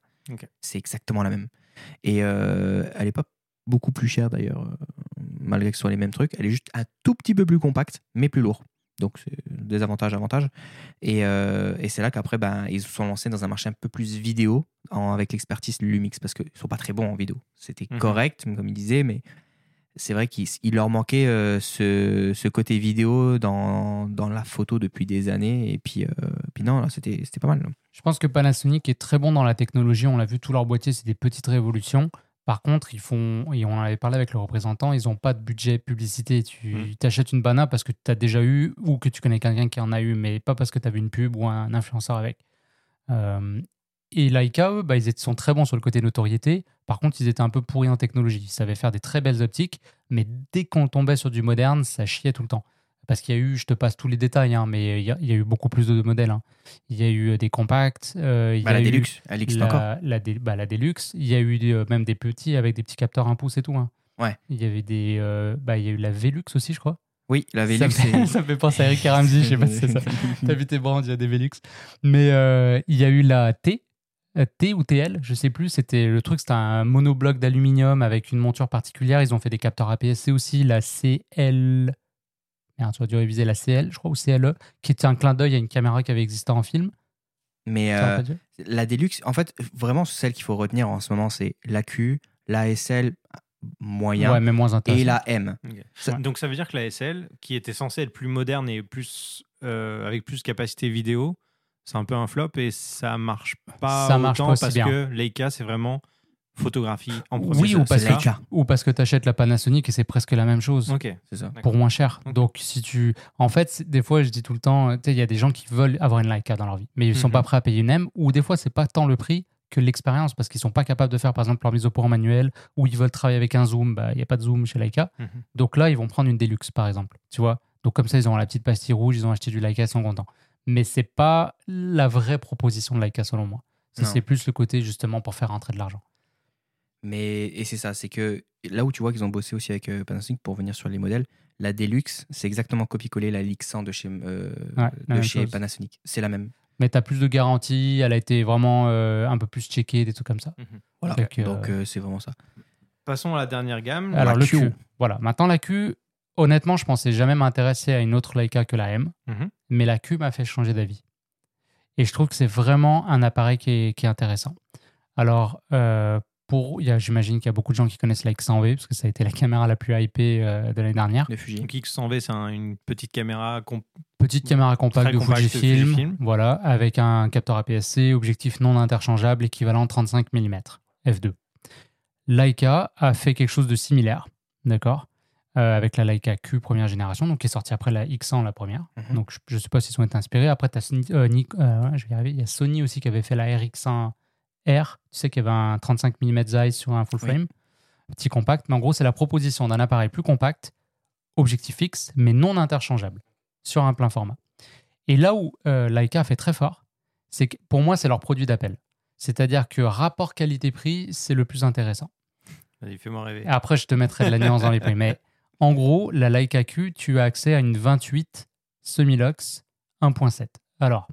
C'est exactement la même. Et euh, elle est pas beaucoup plus chère d'ailleurs, euh, malgré que ce soit les mêmes trucs. Elle est juste un tout petit peu plus compacte, mais plus lourd. Donc c'est des avantages, avantages. Et, euh, et c'est là qu'après, ben, ils se sont lancés dans un marché un peu plus vidéo en- avec l'expertise Lumix parce qu'ils sont pas très bons en vidéo. C'était Mhm. correct, comme ils disaient, mais c'est vrai qu'il il leur manquait euh, ce, ce côté vidéo dans, dans la photo depuis des années. Et puis, euh, puis non, là, c'était c'était pas mal. là. Je pense que Panasonic est très bon dans la technologie. On l'a vu, tous leurs boîtiers, c'est des petites révolutions. Par contre, ils font, et on en avait parlé avec le représentant, ils n'ont pas de budget publicité. Tu Mm. t'achètes une banane parce que tu as déjà eu ou que tu connais quelqu'un qui en a eu, mais pas parce que tu as vu une pub ou un influenceur avec. Euh, et Leica, eux, bah, ils étaient- sont très bons sur le côté notoriété. Par contre, ils étaient un peu pourris en technologie. Ils savaient faire des très belles optiques, mais dès qu'on tombait sur du moderne, ça chiait tout le temps. Parce qu'il y a eu, je te passe tous les détails, hein, mais il y, a, il y a eu beaucoup plus de modèles. hein. Il y a eu des compacts, euh, il Bah, y a la eu Deluxe, elle existe encore. la, dé- bah, la Deluxe. Il y a eu des- euh, même des petits avec des petits capteurs 1 pouce et tout. hein. Ouais. Il y avait des, euh, bah, il y a eu la Velux aussi, je crois. Oui, la ça, Velux. me fait, ça me fait penser à Eric Ramsey, je sais pas si c'est ça. T'as vu tes bandes, il y a des Velux. Mais euh, il y a eu la T, euh, T ou TL, je sais plus. C'était le truc, c'était un monobloc d'aluminium avec une monture particulière. Ils ont fait des capteurs APS-C aussi, la CL. Merde, tu as dû réviser la CL, je crois, ou CLE, qui était un clin d'œil à une caméra qui avait existé en film. Mais euh, la Deluxe, en fait, vraiment, celle qu'il faut retenir en ce moment, c'est l'AQ, l'ASL moyen Ouais, mais moins intéressant. et la M. Ok. Ça- Ouais. Donc ça veut dire que la SL, qui était censée être plus moderne et plus euh, avec plus de capacité vidéo, c'est un peu un flop et ça marche pas Ça marche autant pas aussi parce bien. que Leica c'est vraiment photographie en Oui, processeur. ou parce que, ou parce que tu achètes la Panasonic et c'est presque la même chose. Ok. C'est ça. Pour moins cher. Donc, si tu. En fait, des fois, je dis tout le temps, tu sais, il y a des gens qui veulent avoir une Leica dans leur vie, mais ils ne sont Mhm. pas prêts à payer une M, ou des fois, c'est pas tant le prix que l'expérience, parce qu'ils sont pas capables de faire, par exemple, leur mise au point manuel, ou ils veulent travailler avec un zoom, bah, il n'y a pas de zoom chez Leica. Mhm. Donc là, ils vont prendre une Deluxe, par exemple. Tu vois Donc, comme ça, ils ont la petite pastille rouge, ils ont acheté du Leica, ils sont contents. Mais c'est pas la vraie proposition de Leica, selon moi. C'est plus le côté, justement, pour faire rentrer de l'argent. Mais et c'est ça, c'est que là où tu vois qu'ils ont bossé aussi avec euh, Panasonic pour venir sur les modèles, la Deluxe, c'est exactement copier-coller la Lixan de chez, euh, Ouais, de chez. Panasonic. C'est la même. Mais tu as plus de garantie, elle a été vraiment euh, un peu plus checkée, des trucs comme ça. Voilà. Donc, euh, Donc euh, c'est vraiment ça. Passons à la dernière gamme. Alors, La le Q. Q. Voilà. Maintenant, la Q, honnêtement, je pensais jamais m'intéresser à une autre Leica que la M. Mhm. Mais la Q m'a fait changer d'avis. Et je trouve que c'est vraiment un appareil qui est, qui est intéressant. Alors, euh, pour, il y a- j'imagine qu'il y a beaucoup de gens qui connaissent la X100V, parce que ça a été la caméra la plus hypée euh, de l'année dernière. De Fuji. Donc X100V c'est un- une petite caméra comp- Petite caméra compacte de Fujifilm, Fujifilm. voilà, avec un capteur APS-C, objectif non interchangeable équivalent 35 mm f2. Leica a fait quelque chose de similaire, d'accord, euh, avec la Leica Q première génération, donc qui est sortie après la X100 la première. Mhm. Donc je ne sais pas s'ils sont été inspirés. Après, tu as Sony, euh, Nik- euh, ouais, je vais y arriver. Il y a Sony aussi qui avait fait la RX1 R, tu sais, qui avait un 35 mm Zeiss sur un full Oui. frame, petit compact. Mais en gros, c'est la proposition d'un appareil plus compact, objectif fixe, mais non interchangeable, sur un plein format. Et là où euh, Leica fait très fort, c'est que pour moi, c'est leur produit d'appel. C'est-à-dire que rapport qualité-prix, c'est le plus intéressant. Vas-y, fais-moi rêver. Après, je te mettrai de la nuance dans les prix. Mais en gros, la Leica Q, tu as accès à une 28 semi-lux 1.7. Alors,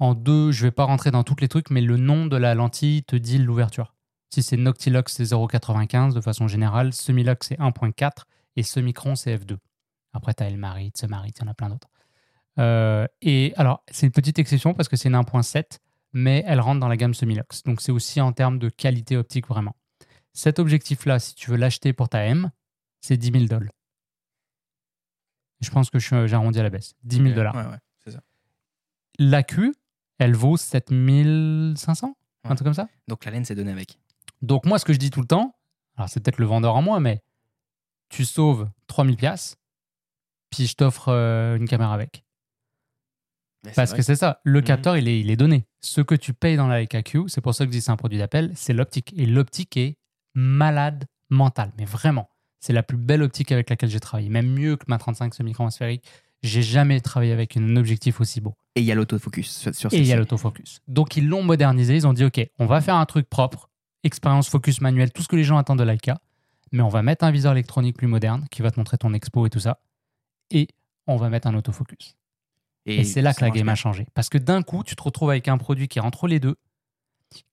en deux, je vais pas rentrer dans tous les trucs, mais le nom de la lentille te dit l'ouverture. Si c'est Noctilux, c'est 0,95 de façon générale. Semilux, c'est 1.4. Et Semicron, c'est F2. Après, tu as Elmarit, Semarit, il y en a plein d'autres. Euh, et alors, c'est une petite exception parce que c'est une 1.7, mais elle rentre dans la gamme Semilux. Donc, c'est aussi en termes de qualité optique vraiment. Cet objectif-là, si tu veux l'acheter pour ta M, c'est 10 000 dollars. Je pense que j'ai arrondi à la baisse. 10 000 dollars. Ouais, ouais, c'est ça. La Q, elle vaut 7500 Un truc comme ça Donc la laine, c'est donné avec. Donc moi, ce que je dis tout le temps, alors c'est peut-être le vendeur en moi, mais tu sauves 3000 piastres, puis je t'offre euh, une caméra avec. Mais Parce que c'est ça, le Mhm. capteur, il, est, il est donné. Ce que tu payes dans la Leica Q, c'est pour ça que je dis c'est un produit d'appel, c'est l'optique. Et l'optique est malade mental, mais vraiment. C'est la plus belle optique avec laquelle j'ai travaillé, même mieux que ma 35 semi-écran sphérique. J'ai jamais travaillé avec un objectif aussi beau. Et il y a l'autofocus sur, Et il y a l'autofocus. Donc ils l'ont modernisé, ils ont dit ok, on va faire un truc propre, expérience focus manuel, tout ce que les gens attendent de Leica, mais on va mettre un viseur électronique plus moderne qui va te montrer ton expo et tout ça, et on va mettre un autofocus. Et, c'est là que la game a changé. Parce que d'un coup, tu te retrouves avec un produit qui est entre les deux,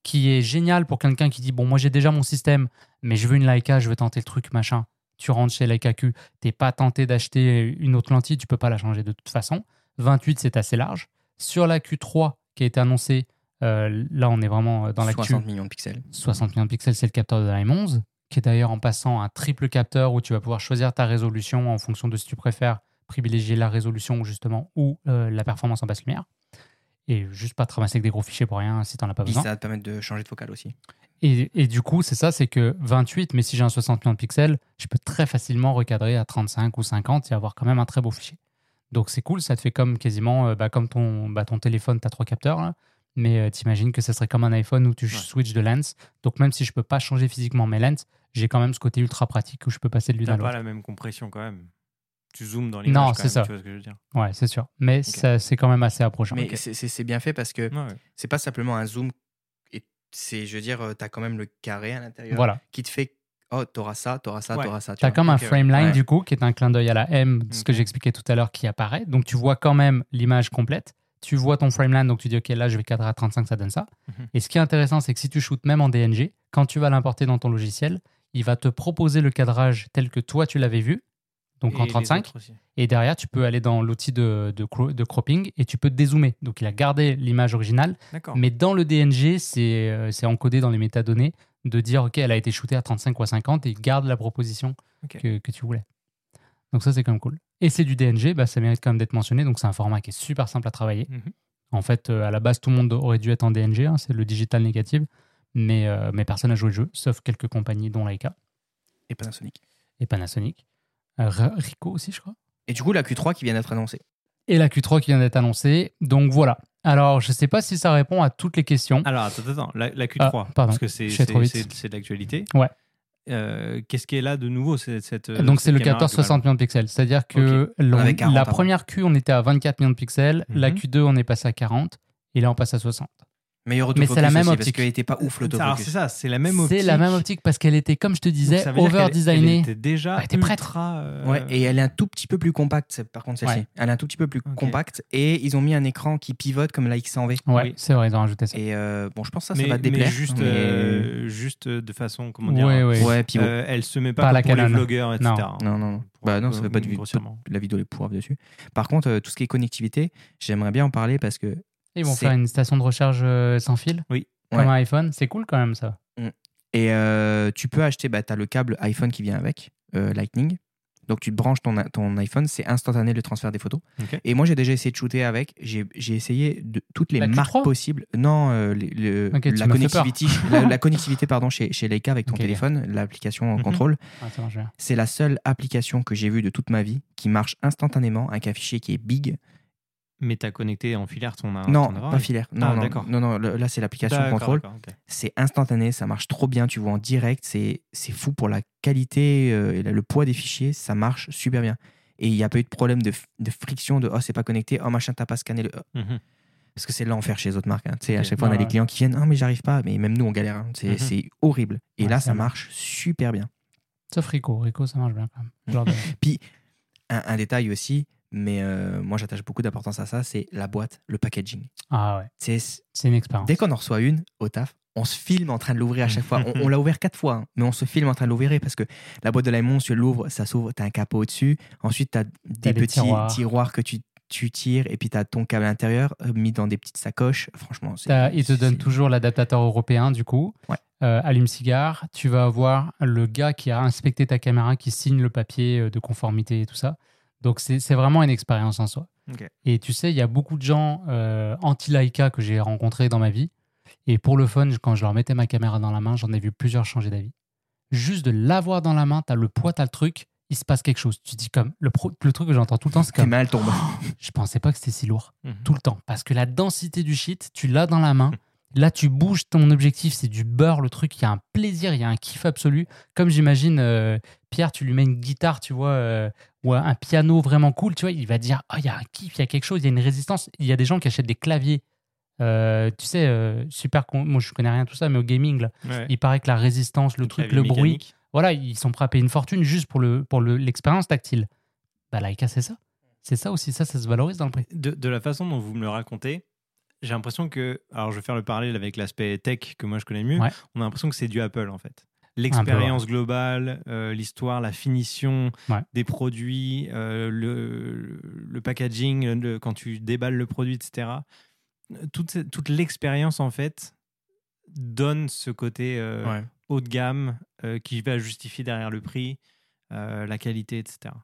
qui est génial pour quelqu'un qui dit Bon, moi j'ai déjà mon système, mais je veux une Leica, je veux tenter le truc, machin. Tu rentres chez Q, t'es pas tenté d'acheter une autre lentille, tu peux pas la changer de toute façon. 28, c'est assez large. Sur la Q3 qui a été annoncée, euh, là on est vraiment dans la Q. 60 millions de pixels. 60 millions de pixels, c'est le capteur de la M11, qui est d'ailleurs en passant un triple capteur où tu vas pouvoir choisir ta résolution en fonction de si tu préfères privilégier la résolution justement ou euh, la performance en basse lumière. Et juste pas te ramasser avec des gros fichiers pour rien si t'en as pas besoin. ça va te permettre de changer de focale aussi. Et, et du coup, c'est ça, c'est que 28, mais si j'ai un 60 millions de pixels, je peux très facilement recadrer à 35 ou 50 et avoir quand même un très beau fichier. Donc c'est cool, ça te fait comme quasiment, euh, bah, comme ton, bah, ton téléphone, tu as trois capteurs, là, mais euh, t'imagines que ça serait comme un iPhone où tu Ouais. switches de lens. Donc même si je peux pas changer physiquement mes lens, j'ai quand même ce côté ultra pratique où je peux passer de l'une à T'as l'autre. pas la même compression quand même. Tu zoomes dans l'image. Non, c'est ça. Tu vois ce que je veux dire Ouais, c'est sûr. Mais ça- c'est quand même assez approchant. Mais c'est- bien fait parce que Ouais, ouais. c'est pas simplement un zoom. et C'est, je veux dire, tu as quand même le carré à l'intérieur Voilà. qui te fait Oh, t'auras ça, t'auras ça, Ouais. t'auras ça. tu Tu as vois. comme un frameline ouais. du coup, qui est un clin d'œil à la M, ce que j'expliquais tout à l'heure, qui apparaît. Donc tu vois quand même l'image complète. Tu vois ton frameline, donc tu dis, OK, là, je vais cadrer à 35, ça donne ça. Mhm. Et ce qui est intéressant, c'est que si tu shootes même en DNG, quand tu vas l'importer dans ton logiciel, il va te proposer le cadrage tel que toi, tu l'avais vu, donc Et en les 35. autres aussi. Et derrière, tu peux aller dans l'outil de, de, cro- de cropping et tu peux dézoomer. Donc il a gardé l'image originale, mais dans le DNG, c'est euh, c'est encodé dans les métadonnées de dire, OK, elle a été shootée à 35 ou à 50 et il garde la proposition que, que tu voulais. Donc ça, c'est quand même cool. Et c'est du DNG, bah, ça mérite quand même d'être mentionné. Donc c'est un format qui est super simple à travailler. Mhm. En fait, euh, à la base, tout le monde aurait dû être en DNG, hein, c'est le digital négatif, mais, euh, mais personne n'a joué le jeu, sauf quelques compagnies, dont Leica Et Panasonic. et Panasonic. Euh, Ricoh aussi, je crois. Et du coup, la Q3 qui vient d'être annoncée. Et la Q3 qui vient d'être annoncée. Donc voilà. Alors, je ne sais pas si ça répond à toutes les questions. Alors, attends, attends, la, la Q3, Ah, pardon, parce que c'est c'est d'actualité. Ouais. Euh, Qu'est-ce qui est là de nouveau cette, cette, Donc, c'est le caméra, capteur 60 millions de pixels. C'est-à-dire que avait 40 la première Q, on était à 24 millions de pixels. La Mhm. Q2, on est passé à 40. Et là, on passe à 60. Meilleur Mais autofocus c'est la même aussi, optique. Parce qu'elle était pas ouf Alors, l'autofocus. c'est ça, c'est la même optique. C'est la même optique parce qu'elle était, comme je te disais, over-designée. Elle était déjà Elle était prête. ultra, euh, Ouais, et elle est un tout petit peu plus compacte, par contre, celle-ci. Ouais. Elle est un tout petit peu plus compacte. Et ils ont mis un écran qui pivote comme la X100V. Ouais, Oui. c'est vrai, ils ont rajouté ça. Et euh, bon, je pense que ça, ça mais, va te déplaire. mais juste, mais- euh, juste de façon, comment dire, Ouais, ouais. Ouais, pivot. euh, elle se met pas, Pas comme la pour les vlogueurs, etc. Non. Non, non, Bah non, ça fait pas de grossièrement. la vidéo les pourraves dessus. Par contre, euh, tout ce qui est connectivité, j'aimerais bien en parler parce que Ils vont faire une station de recharge euh, sans fil Oui. Comme Ouais. un iPhone. C'est cool quand même ça. et euh, tu peux acheter, bah, tu as le câble iPhone qui vient avec, euh, Lightning. Donc tu branches ton, ton iPhone, c'est instantané le transfert des photos. Et moi j'ai déjà essayé de shooter avec, j'ai essayé de toutes les La Q3? marques possibles. Non, euh, le- la, connectivité, la, la connectivité pardon, chez, chez Leica avec ton téléphone, l'application en Mhm. contrôle. Ah. C'est la seule application que j'ai vue de toute ma vie qui marche instantanément avec un fichier qui est big. Mais t'as connecté en filaire ton non, ton appareil. pas filaire. Non, Ah, non, d'accord. non, non, là c'est l'application contrôle. C'est instantané, ça marche trop bien, tu vois en direct, c'est c'est fou pour la qualité euh, et le poids des fichiers, ça marche super bien. Et il n'y a pas eu de problème de, de friction, de oh c'est pas connecté, oh machin t'as pas scanné le. Mhm. Parce que c'est l'enfer chez les autres marques. hein. Tu sais, à chaque fois on a Ouais, des clients qui viennent, ah mais j'arrive pas, mais même nous on galère, hein. c'est Mhm. c'est horrible. Et Ouais, là ça marche super bien. Sauf Rico. Rico, ça marche bien quand même. Un, un détail aussi, mais euh, moi j'attache beaucoup d'importance à ça, c'est la boîte, le packaging. ah ouais, sais, c'est une expérience. Dès qu'on en reçoit une au taf, on se filme en train de l'ouvrir à chaque fois. On, on l'a ouvert quatre fois, hein, mais on se filme en train de l'ouvrir parce que la boîte de la M11, tu l'ouvres, ça s'ouvre, tu as un capot au-dessus. Ensuite, tu as des petits tiroirs. tiroirs. que tu tu tires et puis tu as ton câble à l'intérieur euh, mis dans des petites sacoches. Franchement, c'est. T'as- Il te donne c'est- toujours l'adaptateur européen, du coup. Ouais. Euh, allume-cigare. Tu vas avoir le gars qui a inspecté ta caméra qui signe le papier de conformité et tout ça. Donc, c'est vraiment une expérience en soi. Et tu sais, il y a beaucoup de gens euh, anti-Leica que j'ai rencontrés dans ma vie. Et pour le fun, quand je leur mettais ma caméra dans la main, j'en ai vu plusieurs changer d'avis. Juste de l'avoir dans la main, t'as le poids, t'as le truc, il se passe quelque chose. Tu dis comme. Le, pro- le truc que j'entends tout le temps, c'est comme. elles tombent. Je pensais pas que c'était si lourd Mhm. tout le temps. Parce que la densité du shit, tu l'as dans la main. Là, tu bouges ton objectif, c'est du beurre, le truc. Il y a un plaisir, il y a un kiff absolu. Comme j'imagine, euh, Pierre, tu lui mets une guitare, tu vois, euh, ou un piano vraiment cool, tu vois, il va dire Ah, il y a un kiff, il y a quelque chose, il y a une résistance. Il y a des gens qui achètent des claviers. euh, tu sais, euh, super. con- Moi, je connais rien de tout ça, mais au gaming, là, Ouais. il paraît que la résistance, le truc, le bruit, voilà, ils sont prêts à payer une fortune juste pour le pour le- l'expérience tactile. Bah, Leica, c'est ça. C'est ça aussi, ça, ça se valorise dans le prix. De, de la façon dont vous me le racontez, j'ai l'impression que, alors je vais faire le parallèle avec l'aspect tech que moi je connais mieux, Ouais. on a l'impression que c'est du Apple en fait. L'expérience globale, euh, l'histoire, la finition Ouais. des produits, euh, le, le packaging, le- quand tu déballes le produit, etc. Toute, toute l'expérience en fait donne ce côté euh, Ouais. haut de gamme qui va justifier derrière le prix, la qualité, etc.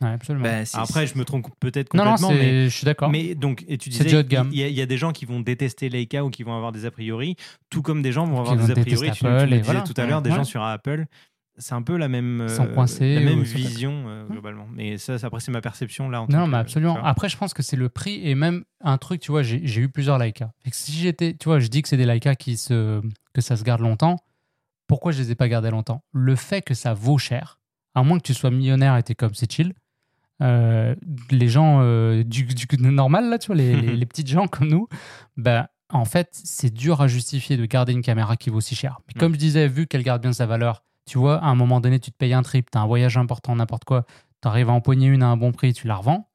Ouais, absolument. Bah, Après, je me trompe peut-être non, non, complètement, c'est- mais je suis d'accord. mais donc, et tu C'est disais, du haut de gamme. il y, a- il y a des gens qui vont détester Leica ou qui vont avoir des a priori, tout comme des gens vont avoir des a priori. Tu, tu Apple me et disais voilà. tout à l'heure, des Ouais. gens sur Apple, c'est un peu la même, euh, coincés la même vision euh, globalement. Mais ça, ça, après, c'est ma perception là. En Non, tant non, que- mais absolument. tu. Après, je pense que c'est le prix et même un truc, tu vois, j'ai j'ai eu plusieurs Leica. Fait que si j'étais, tu vois, je dis que c'est des Leica qui se, que ça se garde longtemps. Pourquoi je les ai pas gardés longtemps? Le fait que ça vaut cher, à moins que tu sois millionnaire et t'es comme c'est chill. euh, les gens euh, du, du normal là, tu vois, les, les, les petites gens comme nous, ben en fait, c'est dur à justifier de garder une caméra qui vaut si cher. Mais comme je disais, vu qu'elle garde bien sa valeur, tu vois, à un moment donné, tu te payes un trip, tu as un voyage important, n'importe quoi, tu arrives à empoigner une à un bon prix, tu la revends.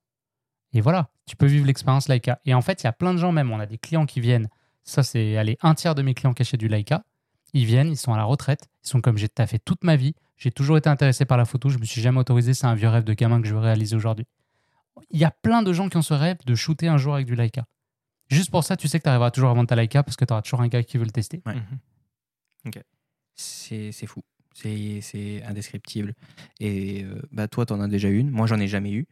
Et voilà, tu peux vivre l'expérience Leica. Et en fait, il y a plein de gens, même, on a des clients qui viennent. Ça, c'est allez, un tiers de mes clients achètent du Leica. Ils viennent, ils sont à la retraite. Ils sont comme j'ai taffé toute ma vie. J'ai toujours été intéressé par la photo. Je me suis jamais autorisé. C'est un vieux rêve de gamin que je veux réaliser aujourd'hui. Il y a plein de gens qui ont ce rêve de shooter un jour avec du Leica. Juste pour ça, tu sais que tu arriveras toujours à vendre ta Leica parce que tu auras toujours un gars qui veut le tester. Ouais. Mhm. C'est c'est fou. C'est c'est indescriptible. Et euh, bah, toi, tu en as déjà une. Moi, j'en ai jamais eu.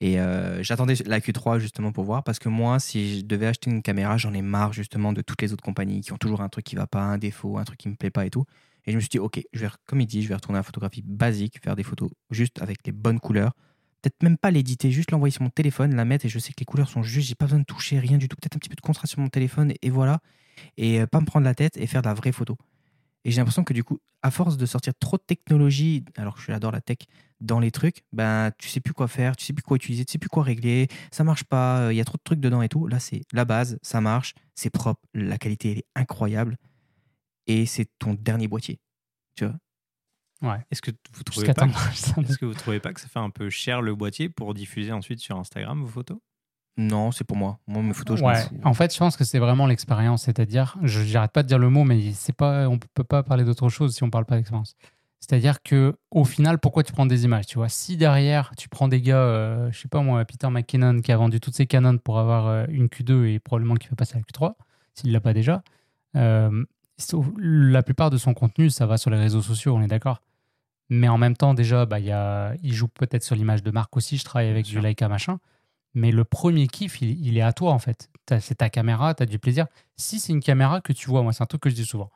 Et euh, j'attendais la Q3 justement pour voir parce que moi, si je devais acheter une caméra, j'en ai marre justement de toutes les autres compagnies qui ont toujours un truc qui va pas, un défaut, un truc qui me plaît pas et tout. Et je me suis dit, ok, je vais, comme il dit, je vais retourner à la photographie basique, faire des photos juste avec les bonnes couleurs. Peut-être même pas l'éditer, juste l'envoyer sur mon téléphone, la mettre et je sais que les couleurs sont juste, j'ai pas besoin de toucher rien du tout. Peut-être un petit peu de contraste sur mon téléphone et, voilà. Et euh, pas me prendre la tête et faire de la vraie photo. Et j'ai l'impression que du coup, à force de sortir trop de technologie, alors que j'adore la tech, dans les trucs, ben tu sais plus quoi faire, tu sais plus quoi utiliser, tu sais plus quoi régler, ça marche pas, il y a trop de trucs dedans et tout. Là, c'est la base, ça marche, c'est propre, la qualité est incroyable et c'est ton dernier boîtier. Tu vois Est-ce que vous trouvez Jusqu'à pas temps que ça- Est-ce que vous trouvez pas que ça fait un peu cher le boîtier pour diffuser ensuite sur Instagram vos photos? Non, c'est pour moi. Moi, mes photos, je Ouais. En fait, je pense que c'est vraiment l'expérience. C'est-à-dire, je j'arrête pas de dire le mot, mais c'est pas, on peut pas parler d'autre chose si on parle pas d'expérience. C'est-à-dire que au final, pourquoi tu prends des images Tu vois, si derrière tu prends des gars, euh, je sais pas moi, Peter McKinnon qui a vendu toutes ses Canon pour avoir euh, une Q2 et probablement qui va passer à la Q3, s'il l'a pas déjà, euh, la plupart de son contenu, ça va sur les réseaux sociaux, on est d'accord. Mais en même temps, déjà, bah, il y a, il joue peut-être sur l'image de marque aussi. Je travaille avec du. Leica machin. Mais le premier kiff, il, il est à toi en fait. C'est ta caméra, tu as du plaisir. Si c'est une caméra que tu vois, moi, c'est un truc que je dis souvent.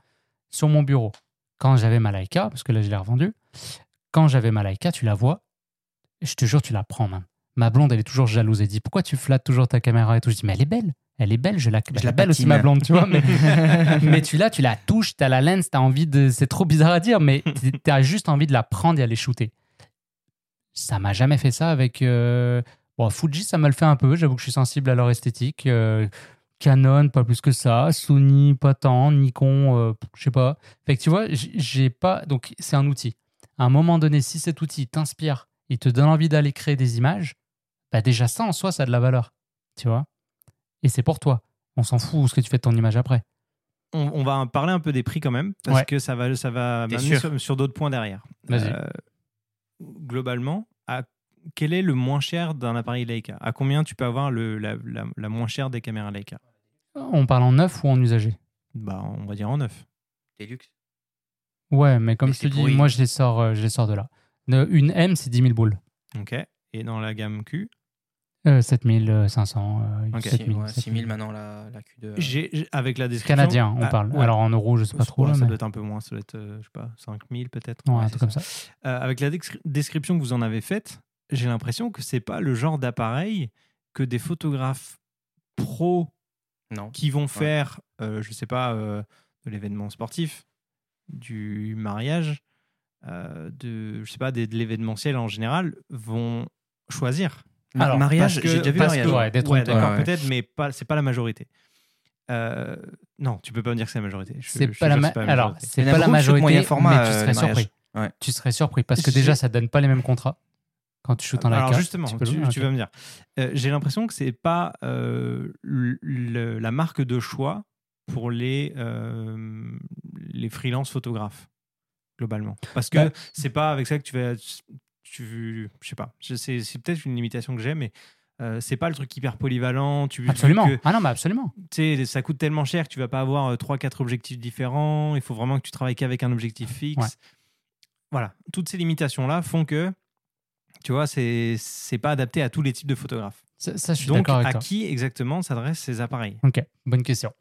Sur mon bureau, quand j'avais ma Leica, parce que là, je l'ai revendue, quand j'avais ma Leica, tu la vois, je te jure, tu la prends, man. Ma blonde, elle est toujours jalouse. Elle dit Pourquoi tu flattes toujours ta caméra et tout? Je dis Mais elle est belle. Elle est belle. Je la, elle la belle aussi, ma blonde, tu vois. Mais, mais tu l'as, tu la touches, tu as la lens, tu as envie de. C'est trop bizarre à dire, mais tu as juste envie de la prendre et aller shooter. Ça m'a jamais fait ça avec. euh, Bon, Fuji, ça m'a le fait un peu. J'avoue que je suis sensible à leur esthétique. Euh, Canon, pas plus que ça. Sony, pas tant. Nikon, euh, je sais pas. Fait que tu vois, j'ai pas. Donc, c'est un outil. À un moment donné, si cet outil t'inspire, il te donne envie d'aller créer des images, bah déjà ça en soi, ça a de la valeur. Tu vois Et c'est pour toi. On s'en fout ce que tu fais de ton image après. on, on va parler un peu des prix quand même, parce Ouais. que ça va, ça va m'amener sûr sur, sur d'autres points derrière. Vas-y. Euh, globalement, à- quel est le moins cher d'un appareil Leica? À combien tu peux avoir le, la, la- la moins chère des caméras Leica? On parle en neuf ou en usagé? Bah, on va dire en neuf. Deluxe. Ouais, mais comme Mais je te dis, moi je les sors, euh, je les sors de là. Ne- Une M, c'est 10 000 boules. Ok. Et dans la gamme Q? Euh, 7500, euh, Ok. 7000. Ouais, 7000. 6000 maintenant la, la Q2. J'ai, j'ai- avec la description. Canadien, on Ah, parle. ouais. Alors en euros, je sais pas trop. Là, ça mais... doit être un peu moins, ça doit être, euh, je sais pas, 5000 peut-être. Ouais, Ouais, un c'est truc comme ça. Euh, avec la descri- description que vous en avez faite, j'ai l'impression que c'est pas le genre d'appareil que des photographes pros Non. qui vont faire, euh, je sais pas, euh, de l'événement sportif, du mariage, euh, de, je sais pas, des- de l'événementiel en général, vont choisir. Alors, mariage, Parce que- j'ai déjà vu mariage. que- Ouais, d'accord, Ouais, peut-être, mais pas, c'est pas la majorité. Euh, non, tu peux pas me dire que c'est la majorité. Je- C'est je pas, la ma- c'est pas la Alors, majorité. c'est pas la majorité, moyen format, mais tu euh, serais mariage. surpris. Ouais. Tu serais surpris parce que déjà, ça donne pas les mêmes contrats quand tu shootes en. Alors justement, Tu tu, peux le- tu vas me dire. Euh, J'ai l'impression que c'est pas euh, le- la marque de choix pour les euh, les freelance photographes globalement, parce que Bah- c'est pas avec ça que tu vas, tu, je sais pas, c'est peut-être une limitation que j'ai, mais euh, c'est pas le truc hyper polyvalent. Tu Absolument. que, Ah non, mais absolument. tu sais, ça coûte tellement cher que tu vas pas avoir 3-4 objectifs différents. Il faut vraiment que tu travailles qu'avec un objectif fixe. Ouais. Voilà, toutes ces limitations-là font que, tu vois, c'est c'est pas adapté à tous les types de photographes. Ça, ça, je suis Donc, d'accord avec à toi. qui exactement s'adressent ces appareils? Ok, bonne question.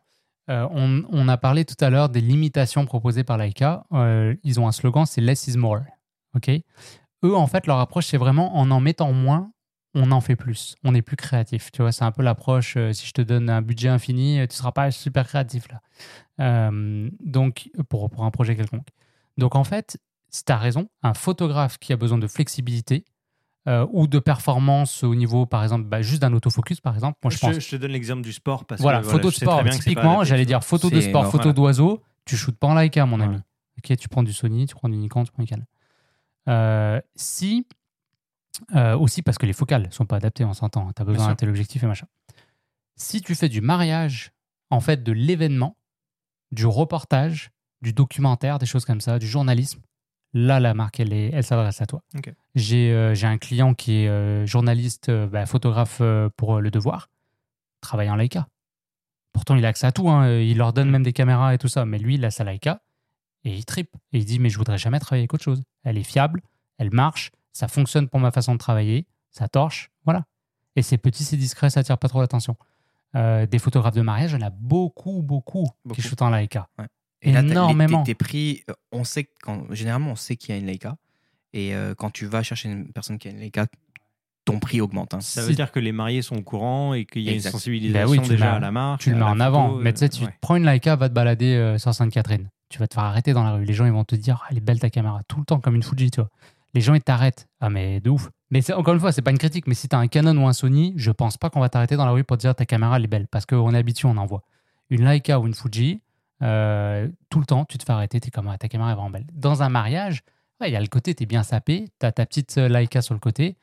Euh, on, on a parlé tout à l'heure des limitations proposées par Leica. Euh, ils ont un slogan, c'est less is more. Ok? Eux, en fait, leur approche, c'est vraiment en en mettant moins, on en fait plus. On est plus créatif. Tu vois, c'est un peu l'approche. euh, si je te donne un budget infini, euh, tu seras pas super créatif là. Euh, donc, pour, pour un projet quelconque. Donc, en fait, si tu as raison, un photographe qui a besoin de flexibilité euh, ou de performance au niveau, par exemple, bah, juste d'un autofocus, par exemple, moi je pense je te donne l'exemple du sport parce voilà, que photo de sport. Typiquement, j'allais dire photo de sport, mort, photo voilà. d'oiseau. Tu shootes pas en Leica, mon ami. Voilà. Ok, tu prends du Sony, tu prends du Nikon, tu prends du Canon. Euh, si euh, aussi parce que les focales sont pas adaptées, on s'entend. Tu as besoin d'un tel objectif et machin. Si tu fais du mariage, en fait, de l'événement, du reportage, du documentaire, des choses comme ça, du journalisme, là, la marque, elle, est- elle s'adresse à toi. J'ai euh, j'ai un client qui est euh, journaliste, euh, bah, photographe pour Le Devoir, travaille en Leica. Pourtant, il a accès à tout. hein. Il leur donne même des caméras et tout ça. Mais lui, il a sa Leica et il tripe. Et il dit Mais je voudrais jamais travailler avec autre chose. Elle est fiable, elle marche, ça fonctionne pour ma façon de travailler, ça torche. Voilà. Et c'est petit, c'est discret, ça attire pas trop l'attention. Euh, des photographes de mariage, il y en a beaucoup, beaucoup, Beaucoup. qui shootent en Leica. Et là, t'as- les- Énormément. Tes, tes prix, euh, on sait que quand, généralement, on sait qu'il y a une Leica. Et euh, quand tu vas chercher une personne qui a une Leica, ton prix augmente. hein. Ça veut dire que les mariés sont au courant et qu'il y a Exact. une sensibilisation Bah oui, tu le déjà mets- à la marque. Tu le mets en avant. Mais tu sais, tu ouais. prends une Leica, va te balader euh, sur Sainte-Catherine. Tu vas te faire arrêter dans la rue. Les gens, ils vont te dire, ah, elle est belle ta caméra. Tout le temps, comme une Fuji, tu vois. Les gens, ils t'arrêtent. Ah, mais de ouf. Mais encore une fois, c'est pas une critique. Mais si tu as un Canon ou un Sony, je pense pas qu'on va t'arrêter dans la rue pour te dire ta caméra, elle est belle. Parce qu'on est habitué, on en voit. Une Leica ou une Fuji, euh, tout le temps, tu te fais arrêter. Es comme, ah, ta caméra est vraiment belle. Dans un mariage, il y a le côté, tu es bien sapé. Tu as ta petite euh, Leica sur le côté.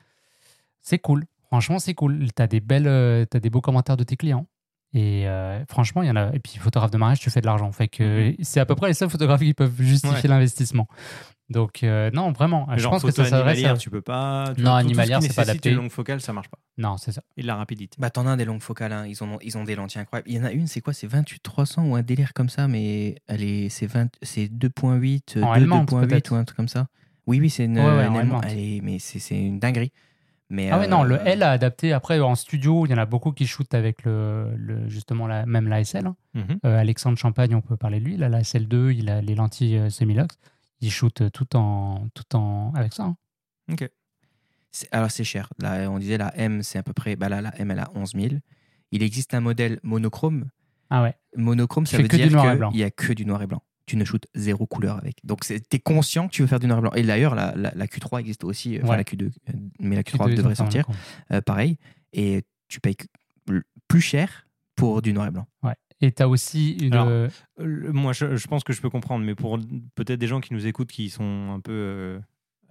C'est cool. Franchement, c'est cool. Tu as des belles, euh, t'as des beaux commentaires de tes clients. Et euh, franchement, il y en a. Et puis, photographe de mariage, tu fais de l'argent. Fait que c'est à peu près les seuls photographes qui peuvent justifier Mhm. Ouais. l'investissement. Donc, euh, non, vraiment. je pense que ça s'adresse. animalière, à- tu peux pas. tu Non, ce animalière, c'est pas nécessite adapté. une longue focale, ça marche pas. Non, c'est ça. Et de la rapidité. Bah, t'en as des longues focales. hein. Ils, ont, ils ont des lentilles incroyables. Il y en a une, c'est quoi? C'est 28-300 ou un délire comme ça, mais elle est, c'est 20 c'est 2.8, En 2, allemande, 2.8 peut-être. ou un truc comme ça. Oui, oui, c'est une, Ouais, ouais, une en allemande. allemande. Elle est- mais c'est c'est une dinguerie. Mais, Ah ouais, non, le euh, L a adapté. Après, en studio, il y en a beaucoup qui shootent avec le, le- justement la, même la SL. hein. Mhm. Euh, Alexandre Champagne, on peut parler de lui. Il a la SL2, il a les lentilles euh, Semilox. Il shoot euh, tout en, tout en avec ça. hein. Ok. Alors, c'est cher. Là, on disait la M, c'est à peu près. Bah là, la M, elle a 11 000. Il existe un modèle monochrome. Ah ouais. Monochrome, ça veut que du dire noir et blanc. qu'il n'y a que du noir et blanc. Tu ne shootes zéro couleur avec. Donc, tu es conscient que tu veux faire du noir et blanc. Et d'ailleurs, la, la- la Q3 existe aussi. Enfin, Ouais. la Q2. euh, Mais la Tu Q3 devais devrait sortir Euh, pareil. Et tu payes plus cher pour du noir et blanc. Ouais. Et tu as aussi une. Alors, euh, Euh, Moi, je, je pense que je peux comprendre, mais pour peut-être des gens qui nous écoutent qui sont un peu euh,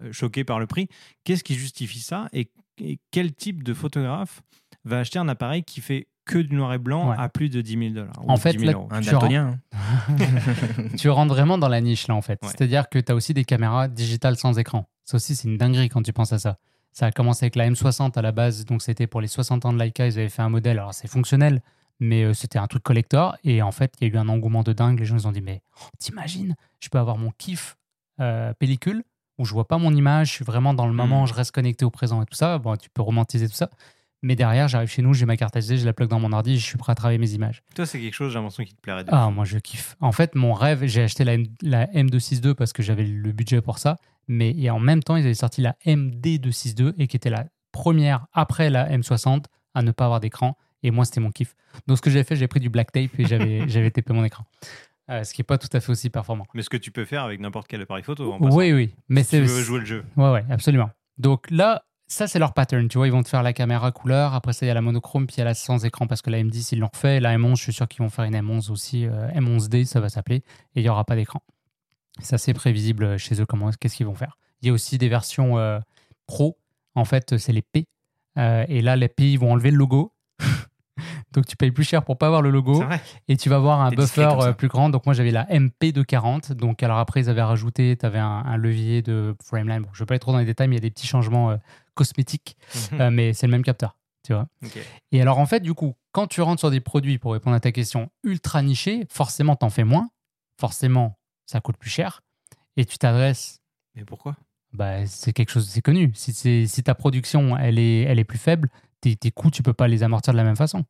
euh, choqués par le prix, qu'est-ce qui justifie ça et, et quel type de photographe va acheter un appareil qui fait que du noir et blanc Ouais. à plus de 10 000 dollars En fait, là, Un Tu daltonien. hein. tu rentres vraiment dans la niche là en fait. Ouais. C'est-à-dire que tu as aussi des caméras digitales sans écran. Ça aussi, c'est une dinguerie quand tu penses à ça. Ça a commencé avec la M60 à la base, donc c'était pour les 60 ans de Leica, ils avaient fait un modèle, alors c'est fonctionnel, mais euh, c'était un truc collector, et en fait, il y a eu un engouement de dingue, les gens ils ont dit, mais oh, t'imagines, je peux avoir mon kiff euh, pellicule, où je vois pas mon image, je suis vraiment dans le moment, Mhm. je reste connecté au présent et tout ça, bon, tu peux romantiser tout ça, mais derrière, j'arrive chez nous, j'ai ma carte SD, je la plug dans mon ordi, je suis prêt à travailler mes images. Toi, c'est quelque chose, j'ai l'impression qui te plairait. de Ah, moi je kiffe. En fait, mon rêve, j'ai acheté la, M, la M262 parce que j'avais le budget pour ça, mais et en même temps, ils avaient sorti la MD262 et qui était la première après la M60 à ne pas avoir d'écran. Et moi, c'était mon kiff. Donc, ce que j'ai fait, j'ai pris du black tape et j'avais tapé mon écran. Euh, ce qui n'est pas tout à fait aussi performant. Mais ce que tu peux faire avec n'importe quel appareil photo. en passant. Oui, oui. Mais Si tu veux jouer le jeu. Ouais, ouais, absolument. Donc là, ça, c'est leur pattern. Tu vois, ils vont te faire la caméra couleur. Après ça, il y a la monochrome, puis il y a la sans écran parce que la M10, ils l'ont refait. La M11, je suis sûr qu'ils vont faire une M11 aussi. euh, M11D, ça va s'appeler. Et il n'y aura pas d'écran. C'est assez prévisible chez eux, comment, qu'est-ce qu'ils vont faire. Il y a aussi des versions euh, pro. En fait, c'est les P. Euh, et là, les P, ils vont enlever le logo. Donc, tu payes plus cher pour pas avoir le logo et tu vas avoir un buffer euh, plus grand. Donc moi j'avais la MP de 40. Donc alors après ils avaient rajouté, tu avais un, un levier de frameline. Bon, je ne vais pas aller trop dans les détails, mais il y a des petits changements euh, cosmétiques, Mhm. Euh, mais c'est le même capteur. Tu vois. Et alors en fait du coup, quand tu rentres sur des produits, pour répondre à ta question, ultra nichés, forcément t'en fais moins. Forcément ça coûte plus cher. Et tu t'adresses Mais pourquoi? Bah, c'est quelque chose, c'est connu. Si, c'est- si ta production elle est, elle est plus faible, tes, tes coûts, tu peux pas les amortir de la même façon.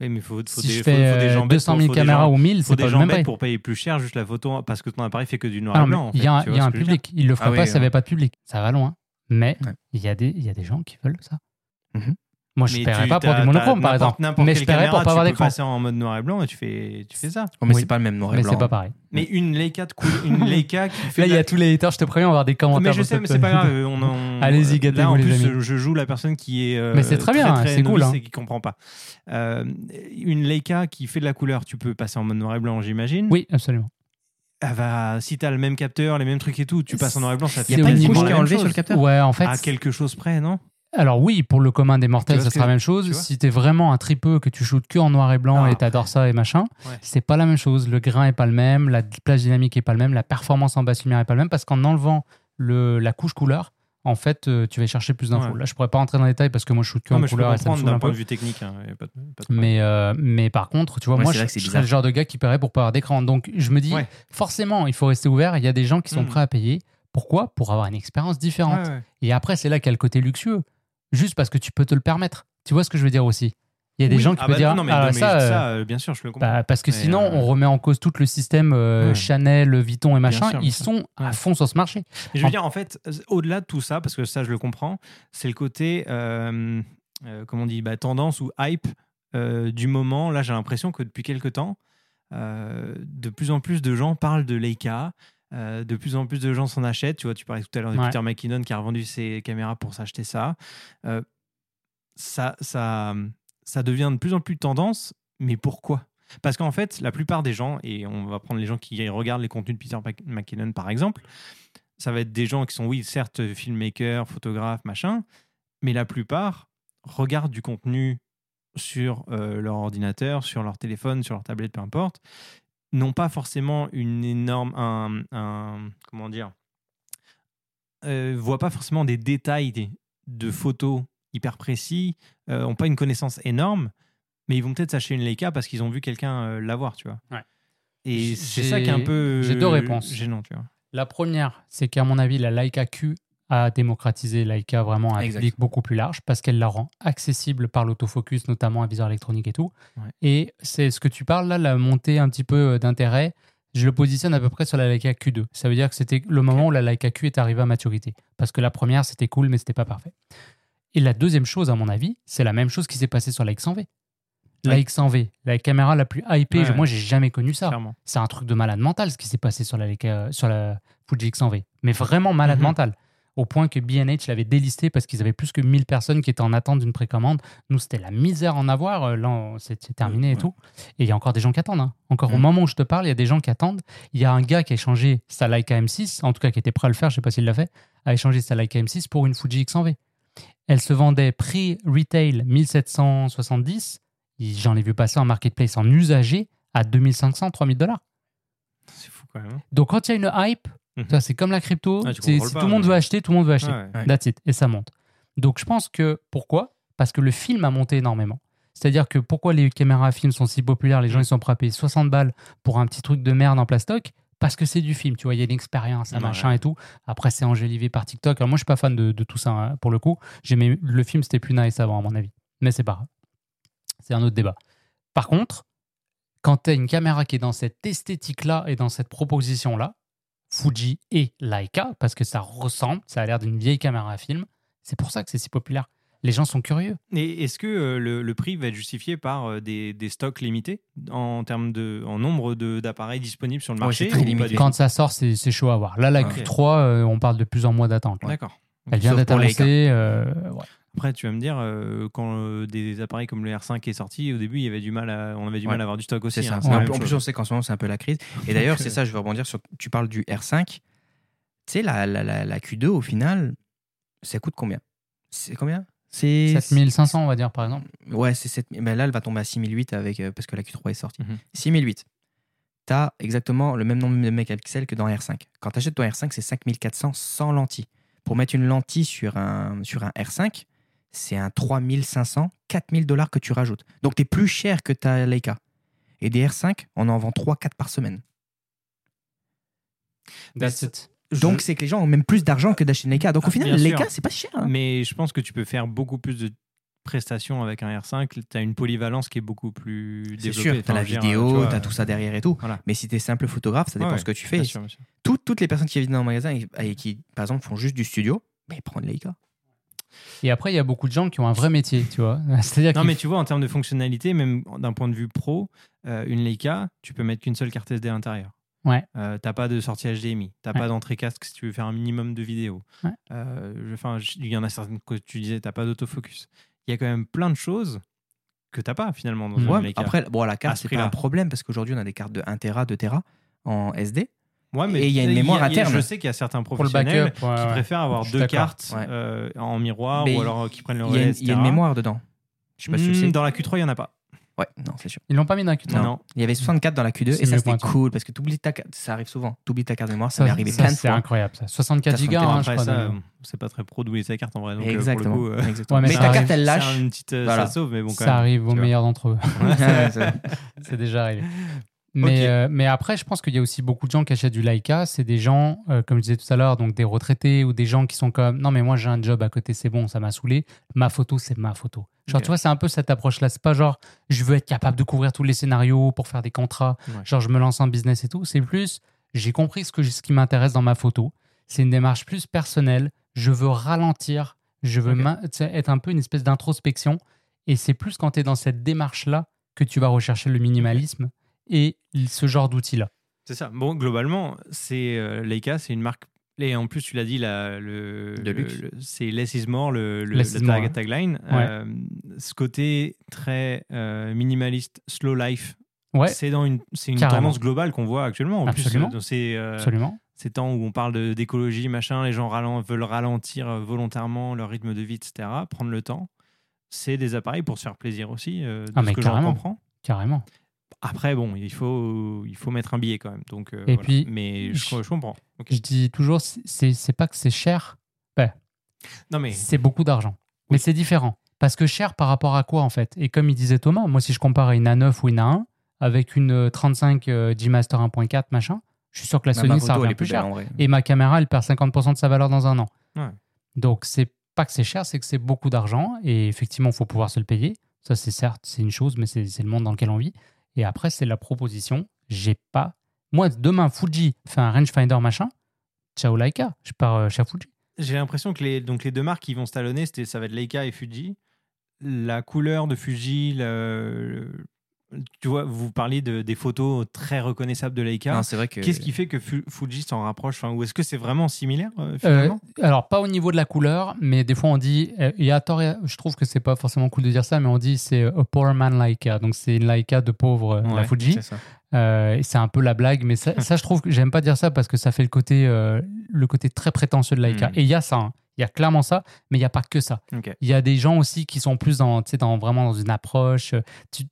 Oui, mais faut, faut si des, je faut- fais faut des euh, gens bêtes 200 pour- 000 faut des caméras gens- ou 1000, faut c'est des pas le gens même bêtes prix. pour payer plus cher juste la photo parce que ton appareil fait que du noir Ah et blanc. il y a y a un public. Il le ferait Ah pas s'il n'y avait ouais. pas de public. Ça va loin. Mais Ouais. il y, a des, y a des gens qui veulent ça. Mhm. Moi, je ne Mais paierais pas pour du monochrome, par exemple. Mais je paierais pour pas avoir Tu peux d'écran. passer en mode noir et blanc et tu fais, tu fais ça. Oh, mais Oui. c'est pas le même noir et Mais blanc. c'est pas pareil. Mais une Leica de couleur, une Leica qui fait Là, il y a tous les haters, je te préviens, on va avoir des commentaires. Mais je sais, mais c'est pas grave. On, on- Allez-y, là, gâtez-vous, en les plus, amis. je joue la personne qui est. euh, Mais c'est très bien, c'est cool, hein. Et qui comprend pas. Euh, une Leica qui fait de la couleur, tu peux passer en mode noir et blanc, j'imagine. Oui, absolument. Elle va, si t'as le même capteur, les mêmes trucs et tout, tu passes en noir et blanc, ça fait Il y a pas une couche qui est enlevée sur le capteur Ouais, en fait. À quelque chose près, non? Alors oui, pour le commun des mortels, ça ce sera la même chose. tu Si t'es vraiment un tripeux, que tu shootes que en noir et blanc Ah, et t'adores ça et machin, Ouais. c'est pas la même chose. Le grain est pas le même, la plage dynamique est pas le même, la performance en basse lumière est pas le même parce qu'en enlevant le, la couche couleur, en fait, euh, tu vas chercher plus d'infos. Ouais. Là, je pourrais pas rentrer dans les détails parce que moi, je shoot que Non, en je peux couleur et ça me comprendre d'un point peu. de vue technique. hein, pas de- pas de problème. Mais, euh, mais par contre, tu vois, Ouais, moi, c'est je, je serais le genre de gars qui paierait pour pas avoir d'écran. Donc, je me dis, Ouais. forcément, il faut rester ouvert. Il y a des gens qui sont Mm. prêts à payer. Pourquoi? Pour avoir une expérience différente. Ouais, ouais. Et après, c'est là qu'il y a le côté luxueux. Juste parce que tu peux te le permettre. Tu vois ce que je veux dire aussi? Il y a des Oui. gens qui Ah peuvent bah dire non, mais, ah, non, mais ça, euh, ça, euh, bien sûr, je le comprends. bah, parce que Mais, sinon, euh, on remet en cause tout le système euh, Ouais. Chanel, Vuitton et machin. sûr, Ils sont à fond sur ce marché. Mais je veux En- dire, en fait, au-delà de tout ça, parce que ça, je le comprends, c'est le côté, comment on dit, bah, tendance ou hype du moment. Là, j'ai l'impression que depuis quelques temps, de plus en plus de gens parlent de Leica. Euh, de plus en plus de gens s'en achètent. Tu vois, tu parlais tout à l'heure de Ouais. Peter McKinnon qui a revendu ses caméras pour s'acheter ça. Euh, ça, ça. Ça devient de plus en plus tendance, mais pourquoi? Parce qu'en fait, la plupart des gens, et on va prendre les gens qui regardent les contenus de Peter McKinnon par exemple, ça va être des gens qui sont, oui, certes, filmmakers, photographes, machin, mais la plupart regardent du contenu sur euh, leur ordinateur, sur leur téléphone, sur leur tablette, peu importe, n'ont pas forcément une énorme, un, un- comment dire, euh, voient pas forcément des détails des- de photos hyper précis, euh, ont pas une connaissance énorme, mais ils vont peut-être s'acheter une Leica parce qu'ils ont vu quelqu'un euh, l'avoir, tu vois. Ouais. Et c'est ça qui est un peu j'ai deux réponses. gênant, tu vois. La première, c'est qu'à mon avis, la Leica Q a démocratisé Leica vraiment à un public beaucoup plus large parce qu'elle la rend accessible par l'autofocus, notamment à viseur électronique et tout. Ouais. Et c'est ce que tu parles là, la montée un petit peu euh, d'intérêt. Je le positionne à peu près sur la Leica Q2. Ça veut dire que c'était le moment où la Leica Q est arrivée à maturité. Parce que la première, c'était cool, mais c'était pas parfait. Et la deuxième chose, à mon avis, c'est la même chose qui s'est passée sur la X100V. La Ouais. X100V, la caméra la plus hypée, Ouais, moi j'ai jamais connu ça c'est un truc de malade mental ce qui s'est passé sur la, Leica- sur la Fuji X100V. Mais vraiment malade Mhm. mental. Au point que B&H l'avait délisté parce qu'ils avaient plus que 1000 personnes qui étaient en attente d'une précommande. Nous, c'était la misère en avoir. Euh, Là, c'est terminé et Ouais. tout. Et il y a encore des gens qui attendent. hein. Encore au Mhm. moment où je te parle, il y a des gens qui attendent. Il y a un gars qui a échangé sa Leica M6, en tout cas qui était prêt à le faire, je sais pas s'il l'a fait, a échangé sa Leica M6 pour une Fuji X100V. Elle se vendait prix retail 1770. J'en ai vu passer en marketplace en usagé à 2500, 3000 dollars. C'est fou quand même. hein. Donc quand il y a une hype, Mhm. ça, c'est comme la crypto, Ah, si pas, tout le monde veut acheter, tout le monde veut acheter. Ouais. That's it. Et ça monte. Donc je pense que pourquoi? Parce que le film a monté énormément. C'est-à-dire que pourquoi les caméras à film sont si populaires, les gens ils sont prêts à payer 60 balles pour un petit truc de merde en plastoc? Parce que c'est du film, tu vois, il y a une expérience, un Ouais. machin et tout. Après, c'est enjolivé par TikTok. Alors, moi, je suis pas fan de, de tout ça, hein, pour le coup. J'aimais le film, c'était plus nice avant, à mon avis. Mais c'est pas grave. C'est un autre débat. Par contre, quand tu as une caméra qui est dans cette esthétique-là et dans cette proposition-là, Fuji et Leica, parce que ça ressemble, ça a l'air d'une vieille caméra à film, c'est pour ça que c'est si populaire. Les gens sont curieux. Et est-ce que euh, le, le prix va être justifié par euh, des, des stocks limités en termes de en nombre d'appareils disponibles sur le Ouais, marché c'est très limité. Quand ça sort, c'est chaud à voir. Là, la Ok. Q3, euh, on parle de plusieurs mois d'attente. tout D'accord. Elle vient d'être annoncée. euh, ouais. Après, tu vas me dire, euh, quand euh, des appareils comme le R5 est sorti, au début, il y avait du mal à, on avait du Ouais. mal à avoir du stock aussi. Ça. hein, en chose. plus, on sait qu'en ce moment, c'est un peu la crise. Et d'ailleurs, c'est ça, je veux rebondir sur. Tu parles du R5. Tu sais, la, la, la, la Q2, au final, ça coûte combien? C'est combien? C'est 7500, on va dire, par exemple. Ouais, c'est 7 Mais là, elle va tomber à 6008 avec, euh, parce que la Q3 est sortie. Mhm. 6008. Tu as exactement le même nombre de mégapixels que dans R5. Quand tu achètes ton R5, c'est 5400 sans lentille. Pour mettre une lentille sur un, sur un R5, c'est un 3500, 4000 dollars que tu rajoutes. Donc, tu es plus cher que ta Leica. Et des R5, on en vend 3-4 par semaine. That's it. Je- Donc, c'est que les gens ont même plus d'argent que d'acheter une Leica. Donc, au Ah, final, Leica, c'est pas cher. hein. Mais je pense que tu peux faire beaucoup plus de prestations avec un R5. Tu as une polyvalence qui est beaucoup plus C'est développée. sûr, tu as la vidéo, tu as tout ça derrière et tout. Voilà. Mais si tu es simple photographe, ça dépend Ouais, ce que tu fais. Bien sûr, bien sûr. Tout- toutes les personnes qui viennent dans le magasin et, et qui, par exemple, font juste du studio, mais ils prennent Leica. Et après, il y a beaucoup de gens qui ont un vrai métier, tu vois. C'est-à-dire Non, mais tu vois, en termes de fonctionnalité, même d'un point de vue pro, euh, une Leica, tu peux mettre qu'une seule carte SD à l'intérieur. Ouais. Euh, t'as pas de sortie HDMI, t'as Ouais. pas d'entrée casque si tu veux faire un minimum de vidéo. Ouais. Euh, il y en a certaines que tu disais, t'as pas d'autofocus. Il y a quand même plein de choses que t'as pas finalement dans Ouais, une Ouais, Leica. après, bon, la carte, ce c'est pas un problème parce qu'aujourd'hui, on a des cartes de 1 Tera, 2 Tera en SD. Ouais, mais et il y a une mémoire y a- interne. Je sais qu'il y a certains professionnels backup, ouais, qui ouais. préfèrent avoir suis deux cartes Ouais. euh, en miroir Mais ou alors euh, qui prennent le Il y, a relais, une, il y a une mémoire dedans. Je sais pas le Hmm. Dans la Q3, il y en a pas. Ouais, non, c'est sûr. Ils l'ont pas mis dans la Q3. Non. Non. Il y avait 64 dans la Q2 C'est et ça c'était cool parce que t'oublies ta carte. Ça arrive souvent. T'oublies ta carte de mémoire, ça, Ça, m'est arrivé ça, plein de c'est fois. incroyable. Ça. 64 Ça, gigas, c'est hein, je crois. c'est pas très pro d'oublier sa carte en vrai. Donc, euh, Exactement. Pour le coup, exactement. Ouais, mais mais ça ta arrive. carte, elle c'est lâche. une petite, Voilà. ça sauve, mais bon, quand ça même. arrive aux meilleurs d'entre eux. C'est- c'est déjà arrivé. Mais, euh, mais après, je pense qu'il y a aussi beaucoup de gens qui achètent du Leica. C'est des gens, euh, comme je disais tout à l'heure, donc des retraités ou des gens qui sont comme non, mais moi j'ai un job à côté, c'est bon, ça m'a saoulé. Ma photo, c'est ma photo. Genre, tu vois, c'est un peu cette approche-là. C'est pas genre je veux être capable de couvrir tous les scénarios pour faire des contrats. Ouais. Genre, je me lance en business et tout. C'est plus j'ai compris ce, que, ce qui m'intéresse dans ma photo. C'est une démarche plus personnelle. Je veux ralentir. Je veux être un peu une espèce d'introspection. Et c'est plus quand tu es dans cette démarche-là que tu vas rechercher le minimalisme et ce genre d'outils-là. C'est ça. Bon, globalement, c'est euh, Leica, c'est une marque. Et en plus, tu l'as dit, la, le, De luxe. le- c'est Less is more, le, le, is more, hein. tagline. Ouais. Euh, ce côté très euh, minimaliste, slow life, Ouais, c'est dans une, c'est une tendance globale qu'on voit actuellement. En Absolument. plus, euh, ces, absolument. ces temps où on parle d'écologie, machin, les gens ralen- veulent ralentir volontairement leur rythme de vie, etc. Prendre le temps. C'est des appareils pour se faire plaisir aussi, euh, de Ah, ce mais que j'en carrément. comprends. Carrément. Après, bon, il faut, il faut mettre un billet quand même. Donc, euh, Et voilà. puis, mais je, je- je comprends. Je dis toujours, c'est c'est pas que c'est cher, Non, mais c'est beaucoup d'argent. Mais c'est différent. Parce que cher par rapport à quoi, en fait? Et comme il disait Thomas, moi, si je compare à une A9 ou une A1, avec une euh, 35 euh, G-Master 1.4, machin, je suis sûr que la Bah, ma Sony, ça revient plus plus belle cher. en vrai. Et ma caméra, elle perd 50% de sa valeur dans un an. Ouais. Donc, c'est pas que c'est cher, c'est que c'est beaucoup d'argent. Et effectivement, il faut pouvoir se le payer. Ça, c'est certes, c'est une chose, mais c'est le monde dans lequel on vit. Et après, c'est la proposition. J'ai pas. Moi, demain, Fuji fait un rangefinder machin. Ciao Leica. Je pars euh, chez Fuji. j'ai l'impression que les, donc les deux marques qui vont se talonner, ça va être Leica et Fuji. La couleur de Fuji, le- tu vois, vous parliez de, des photos très reconnaissables de Leica. C'est vrai que. Qu'est-ce qui fait que Fu- Fuji s'en rapproche? Enfin, Ou est-ce que c'est vraiment similaire euh, Euh, finalement? alors, pas au niveau de la couleur, mais des fois, on dit. euh, Il y a tort, et à- je trouve que c'est pas forcément cool de dire ça, mais on dit c'est a poor man Leica. Donc, c'est une Leica de pauvre, euh, la Ouais, Fuji. C'est ça. Euh, et c'est un peu la blague, mais ça, ça, je trouve que j'aime pas dire ça parce que ça fait le côté, euh, le côté très prétentieux de Leica. Mm. Et il y a ça, hein. il y a clairement ça, mais il n'y a pas que ça. Il y a des gens aussi qui sont plus dans, tu sais, dans vraiment dans une approche. Tu,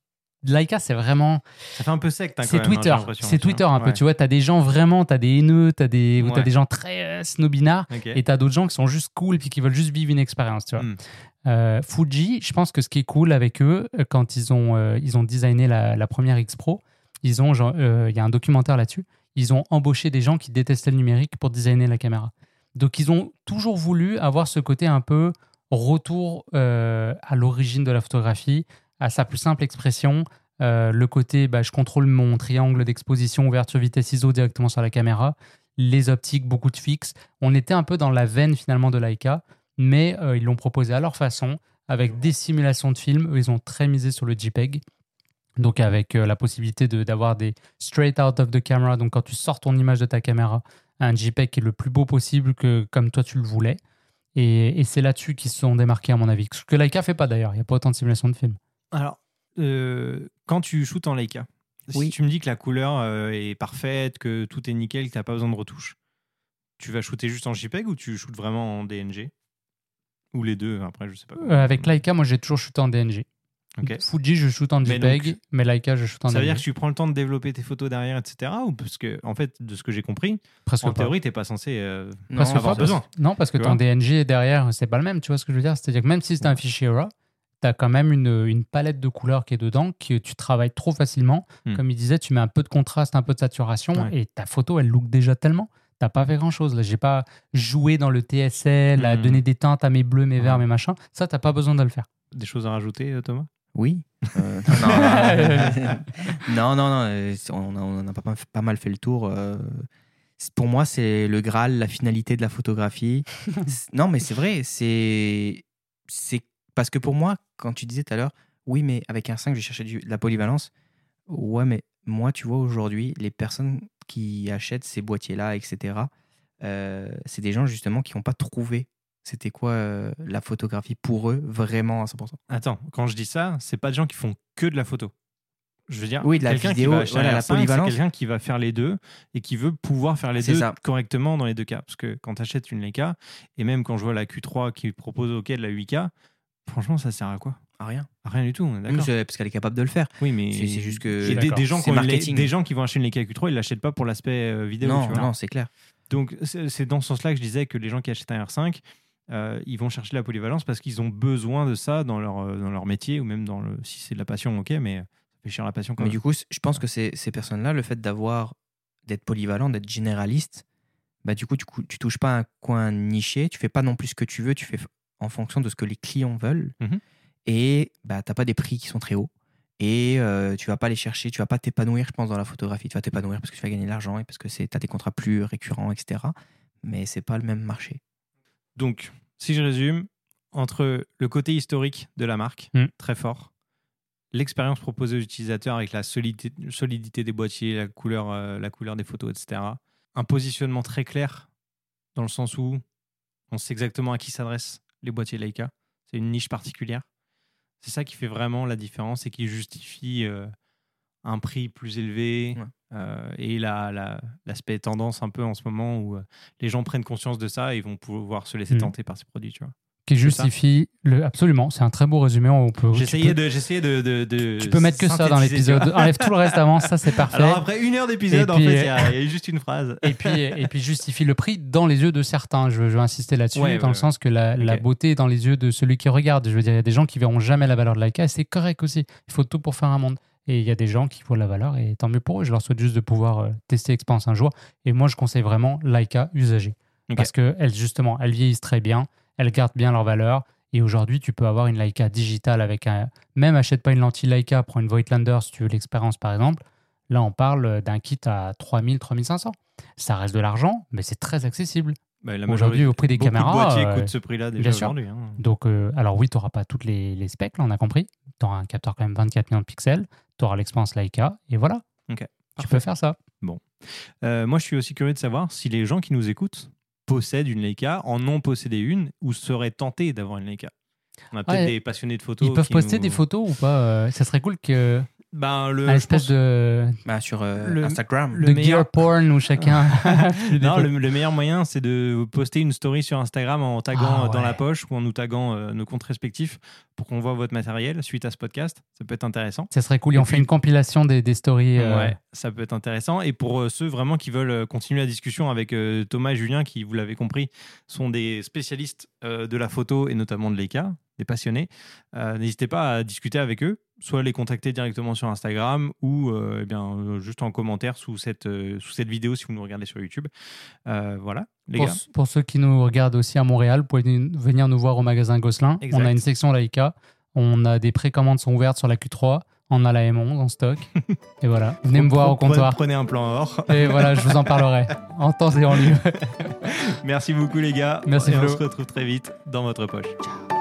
Leica, c'est vraiment. Ça fait un peu sect. hein, C'est hein, Twitter. C'est vois. Twitter un peu. Ouais. Tu vois, t'as des gens vraiment, t'as des haineux, t'as des, ou t'as des gens très euh, snobinards, et t'as d'autres gens qui sont juste cool puis qui veulent juste vivre une expérience. Tu vois. Mm. Euh, Fuji, je pense que ce qui est cool avec eux, euh, quand ils ont, euh, ils ont designé la, la première X Pro, ils ont, genre, il y a un documentaire là-dessus, ils ont embauché des gens qui détestaient le numérique pour designer la caméra. Donc ils ont toujours voulu avoir ce côté un peu retour à l'origine de la photographie, à sa plus simple expression. Euh, le côté, bah, je contrôle mon triangle d'exposition, ouverture, vitesse ISO directement sur la caméra. Les optiques, beaucoup de fixes. On était un peu dans la veine finalement de Leica, mais euh, ils l'ont proposé à leur façon, avec des simulations de films. Eux, ils ont très misé sur le JPEG. Donc avec euh, la possibilité d'avoir des straight out of the camera. Donc quand tu sors ton image de ta caméra, un JPEG qui est le plus beau possible que comme toi tu le voulais. Et, et c'est là-dessus qu'ils se sont démarqués à mon avis. Ce que Leica fait pas d'ailleurs. Il n'y a pas autant de simulations de films. Alors, euh, quand tu shootes en Leica, Oui. si tu me dis que la couleur euh, est parfaite, que tout est nickel, que tu n'as pas besoin de retouches, tu vas shooter juste en JPEG ou tu shootes vraiment en DNG Ou les deux, après, je sais pas. Euh, avec Leica, moi j'ai toujours shooté en DNG. Ok. Fuji, je shoot en Mais JPEG, mais, Leica, je shoot en Ça veut dire DNG. que tu prends le temps de développer tes photos derrière, etc. Ou parce que, en fait, de ce que j'ai compris, Presque en pas. théorie, t'es pas censé. euh, Non, avoir pas, besoin. parce- Non, parce que Tu ton vois? DNG derrière, c'est pas le même, tu vois ce que je veux dire? C'est-à-dire que même si c'est un fichier RAW, tu as quand même une, une palette de couleurs qui est dedans, que tu travailles trop facilement. Hmm. Comme il disait, tu mets un peu de contraste, un peu de saturation, Ouais. et ta photo, elle look déjà tellement. T'as pas fait grand-chose. Là, j'ai pas joué dans le TSL, à Hmm. donner des teintes à mes bleus, mes verts, mes machins. Ça, t'as pas besoin de le faire. Des choses à rajouter, euh, Thomas? Oui. Euh, non, non, non, non, non, euh, on a, on a pas, mal- pas mal fait le tour. euh, Pour moi, c'est le Graal, la finalité de la photographie. Non, mais c'est vrai, c'est c'est parce que pour moi, quand tu disais tout à l'heure, oui, mais avec un 5, je vais chercher du- de la polyvalence. Ouais, mais moi, tu vois, aujourd'hui, les personnes qui achètent ces boîtiers-là, etc., euh, c'est des gens justement qui n'ont pas trouvé c'était quoi euh, la photographie pour eux vraiment à 100%. Attends, quand je dis ça, c'est pas des gens qui font que de la photo. Je veux dire, Oui, de la quelqu'un vidéo, qui va acheter voilà, un la R5, c'est polyvalence. quelqu'un qui va faire les deux et qui veut pouvoir faire les deux ça. correctement dans les deux cas. Parce que quand tu achètes une Leica, et même quand je vois la Q3 qui propose OK de la 8K, franchement, ça sert à quoi? Ah, rien. À Rien du tout, d'accord. parce qu'elle est capable de le faire. Oui, mais C'est- juste que- des, gens qui des gens vont acheter une Leica Q3, ils l'achètent pas pour l'aspect euh, vidéo. non, tu vois. non, c'est clair. Donc c'est dans ce sens-là que je disais que les gens qui achètent un R5, euh, ils vont chercher la polyvalence parce qu'ils ont besoin de ça dans leur, euh, dans leur métier ou même dans le si c'est de la passion, ok, mais ça la passion quand Mais même. du coup, je pense que c'est- ces personnes-là, le fait d'avoir, d'être polyvalent, d'être généraliste, bah du coup, tu, tu touches pas un coin niché, tu fais pas non plus ce que tu veux, tu fais en fonction de ce que les clients veulent. Mhm. Et bah, tu n'as pas des prix qui sont très hauts. Et euh, tu vas pas les chercher, tu vas pas t'épanouir, je pense, dans la photographie. Tu vas t'épanouir parce que tu vas gagner de l'argent et parce que tu as des contrats plus récurrents, etc. Mais c'est pas le même marché. Donc, si je résume, entre le côté historique de la marque, Mm. très fort, l'expérience proposée aux utilisateurs avec la solidité, solidité des boîtiers, la couleur, euh, la couleur des photos, etc. Un positionnement très clair, dans le sens où on sait exactement à qui s'adressent les boîtiers Leica. C'est une niche particulière. C'est ça qui fait vraiment la différence et qui justifie euh, un prix plus élevé Ouais. euh, et la- la- l'aspect tendance un peu en ce moment où euh, les gens prennent conscience de ça et vont pouvoir se laisser Mm. tenter par ces produits. Tu vois. Qui justifie le. Absolument, c'est un très beau résumé. On peut, J'essayais de, j'essayais de, de, de Tu peux mettre que ça dans l'épisode. Enlève tout le reste avant, ça c'est parfait. Alors après une heure d'épisode, en fait, il y, a juste une phrase. et puis, et puis justifie le prix dans les yeux de certains. Je veux, je veux insister là-dessus, Ouais, dans ouais, le sens que la, beauté est dans les yeux de celui qui regarde. Je veux dire, il y a des gens qui verront jamais la valeur de Leica et c'est correct aussi. Il faut tout pour faire un monde. Et il y a des gens qui voient la valeur et tant mieux pour eux. Je leur souhaite juste de pouvoir euh, tester l'expérience un jour. Et moi, je conseille vraiment Leica usagée. Ok. Parce qu'elles, justement, elles vieillissent très bien, elles gardent bien leur valeur. Et aujourd'hui, tu peux avoir une Leica digitale avec un. Même achète pas une lentille Leica, prends une Voigtlander si tu veux l'expérience par exemple. Là, on parle d'un kit à 3000, 3500. Ça reste de l'argent, mais c'est très accessible. Bah, Aujourd'hui, au prix des caméras, de boîtiers euh, coûtent ce prix-là déjà aujourd'hui. hein. Donc, euh, alors oui, tu n'auras pas toutes les, les specs, là, on a compris. Tu auras un capteur quand même 24 millions de pixels, tu auras l'expérience Leica, et voilà. Tu parfait. peux faire ça. Euh, moi, je suis aussi curieux de savoir si les gens qui nous écoutent possèdent une Leica, en ont possédé une ou seraient tentés d'avoir une Leica. On a peut-être Ouais. des passionnés de photos. Ils peuvent poster nous- des photos ou pas euh, Ça serait cool que. Ben, le, espèce pense- de, Bah, sur euh, Le- Instagram. le de meilleur- gear porn où chacun. Non, le, le meilleur moyen, c'est de poster une story sur Instagram en taguant Ah, euh, dans la poche ou en nous taguant euh, nos comptes respectifs pour qu'on voit votre matériel suite à ce podcast. Ça peut être intéressant. Ça serait cool. Et Et on fait une compilation des, des stories. euh, Ouais, ça peut être intéressant. Et pour euh, ceux vraiment qui veulent continuer la discussion avec euh, Thomas et Julien, qui, vous l'avez compris, sont des spécialistes euh, de la photo et notamment de l'EK, des passionnés, euh, n'hésitez pas à discuter avec eux, soit les contacter directement sur Instagram ou euh, eh bien, euh, juste en commentaire sous cette, euh, sous cette vidéo si vous nous regardez sur YouTube. Euh, voilà, les Pour, gars. pour ceux qui nous regardent aussi à Montréal, vous pouvez venir nous voir au magasin Gosselin. Exact. On a une section Leica. On a des précommandes sont ouvertes sur la Q3. On a la M11 en stock. Et voilà. Venez me voir au comptoir. Prenez un plan or. Et voilà, je vous en parlerai en temps et en lieu. Merci beaucoup les gars. Merci, et on se retrouve très vite dans votre poche. Ciao.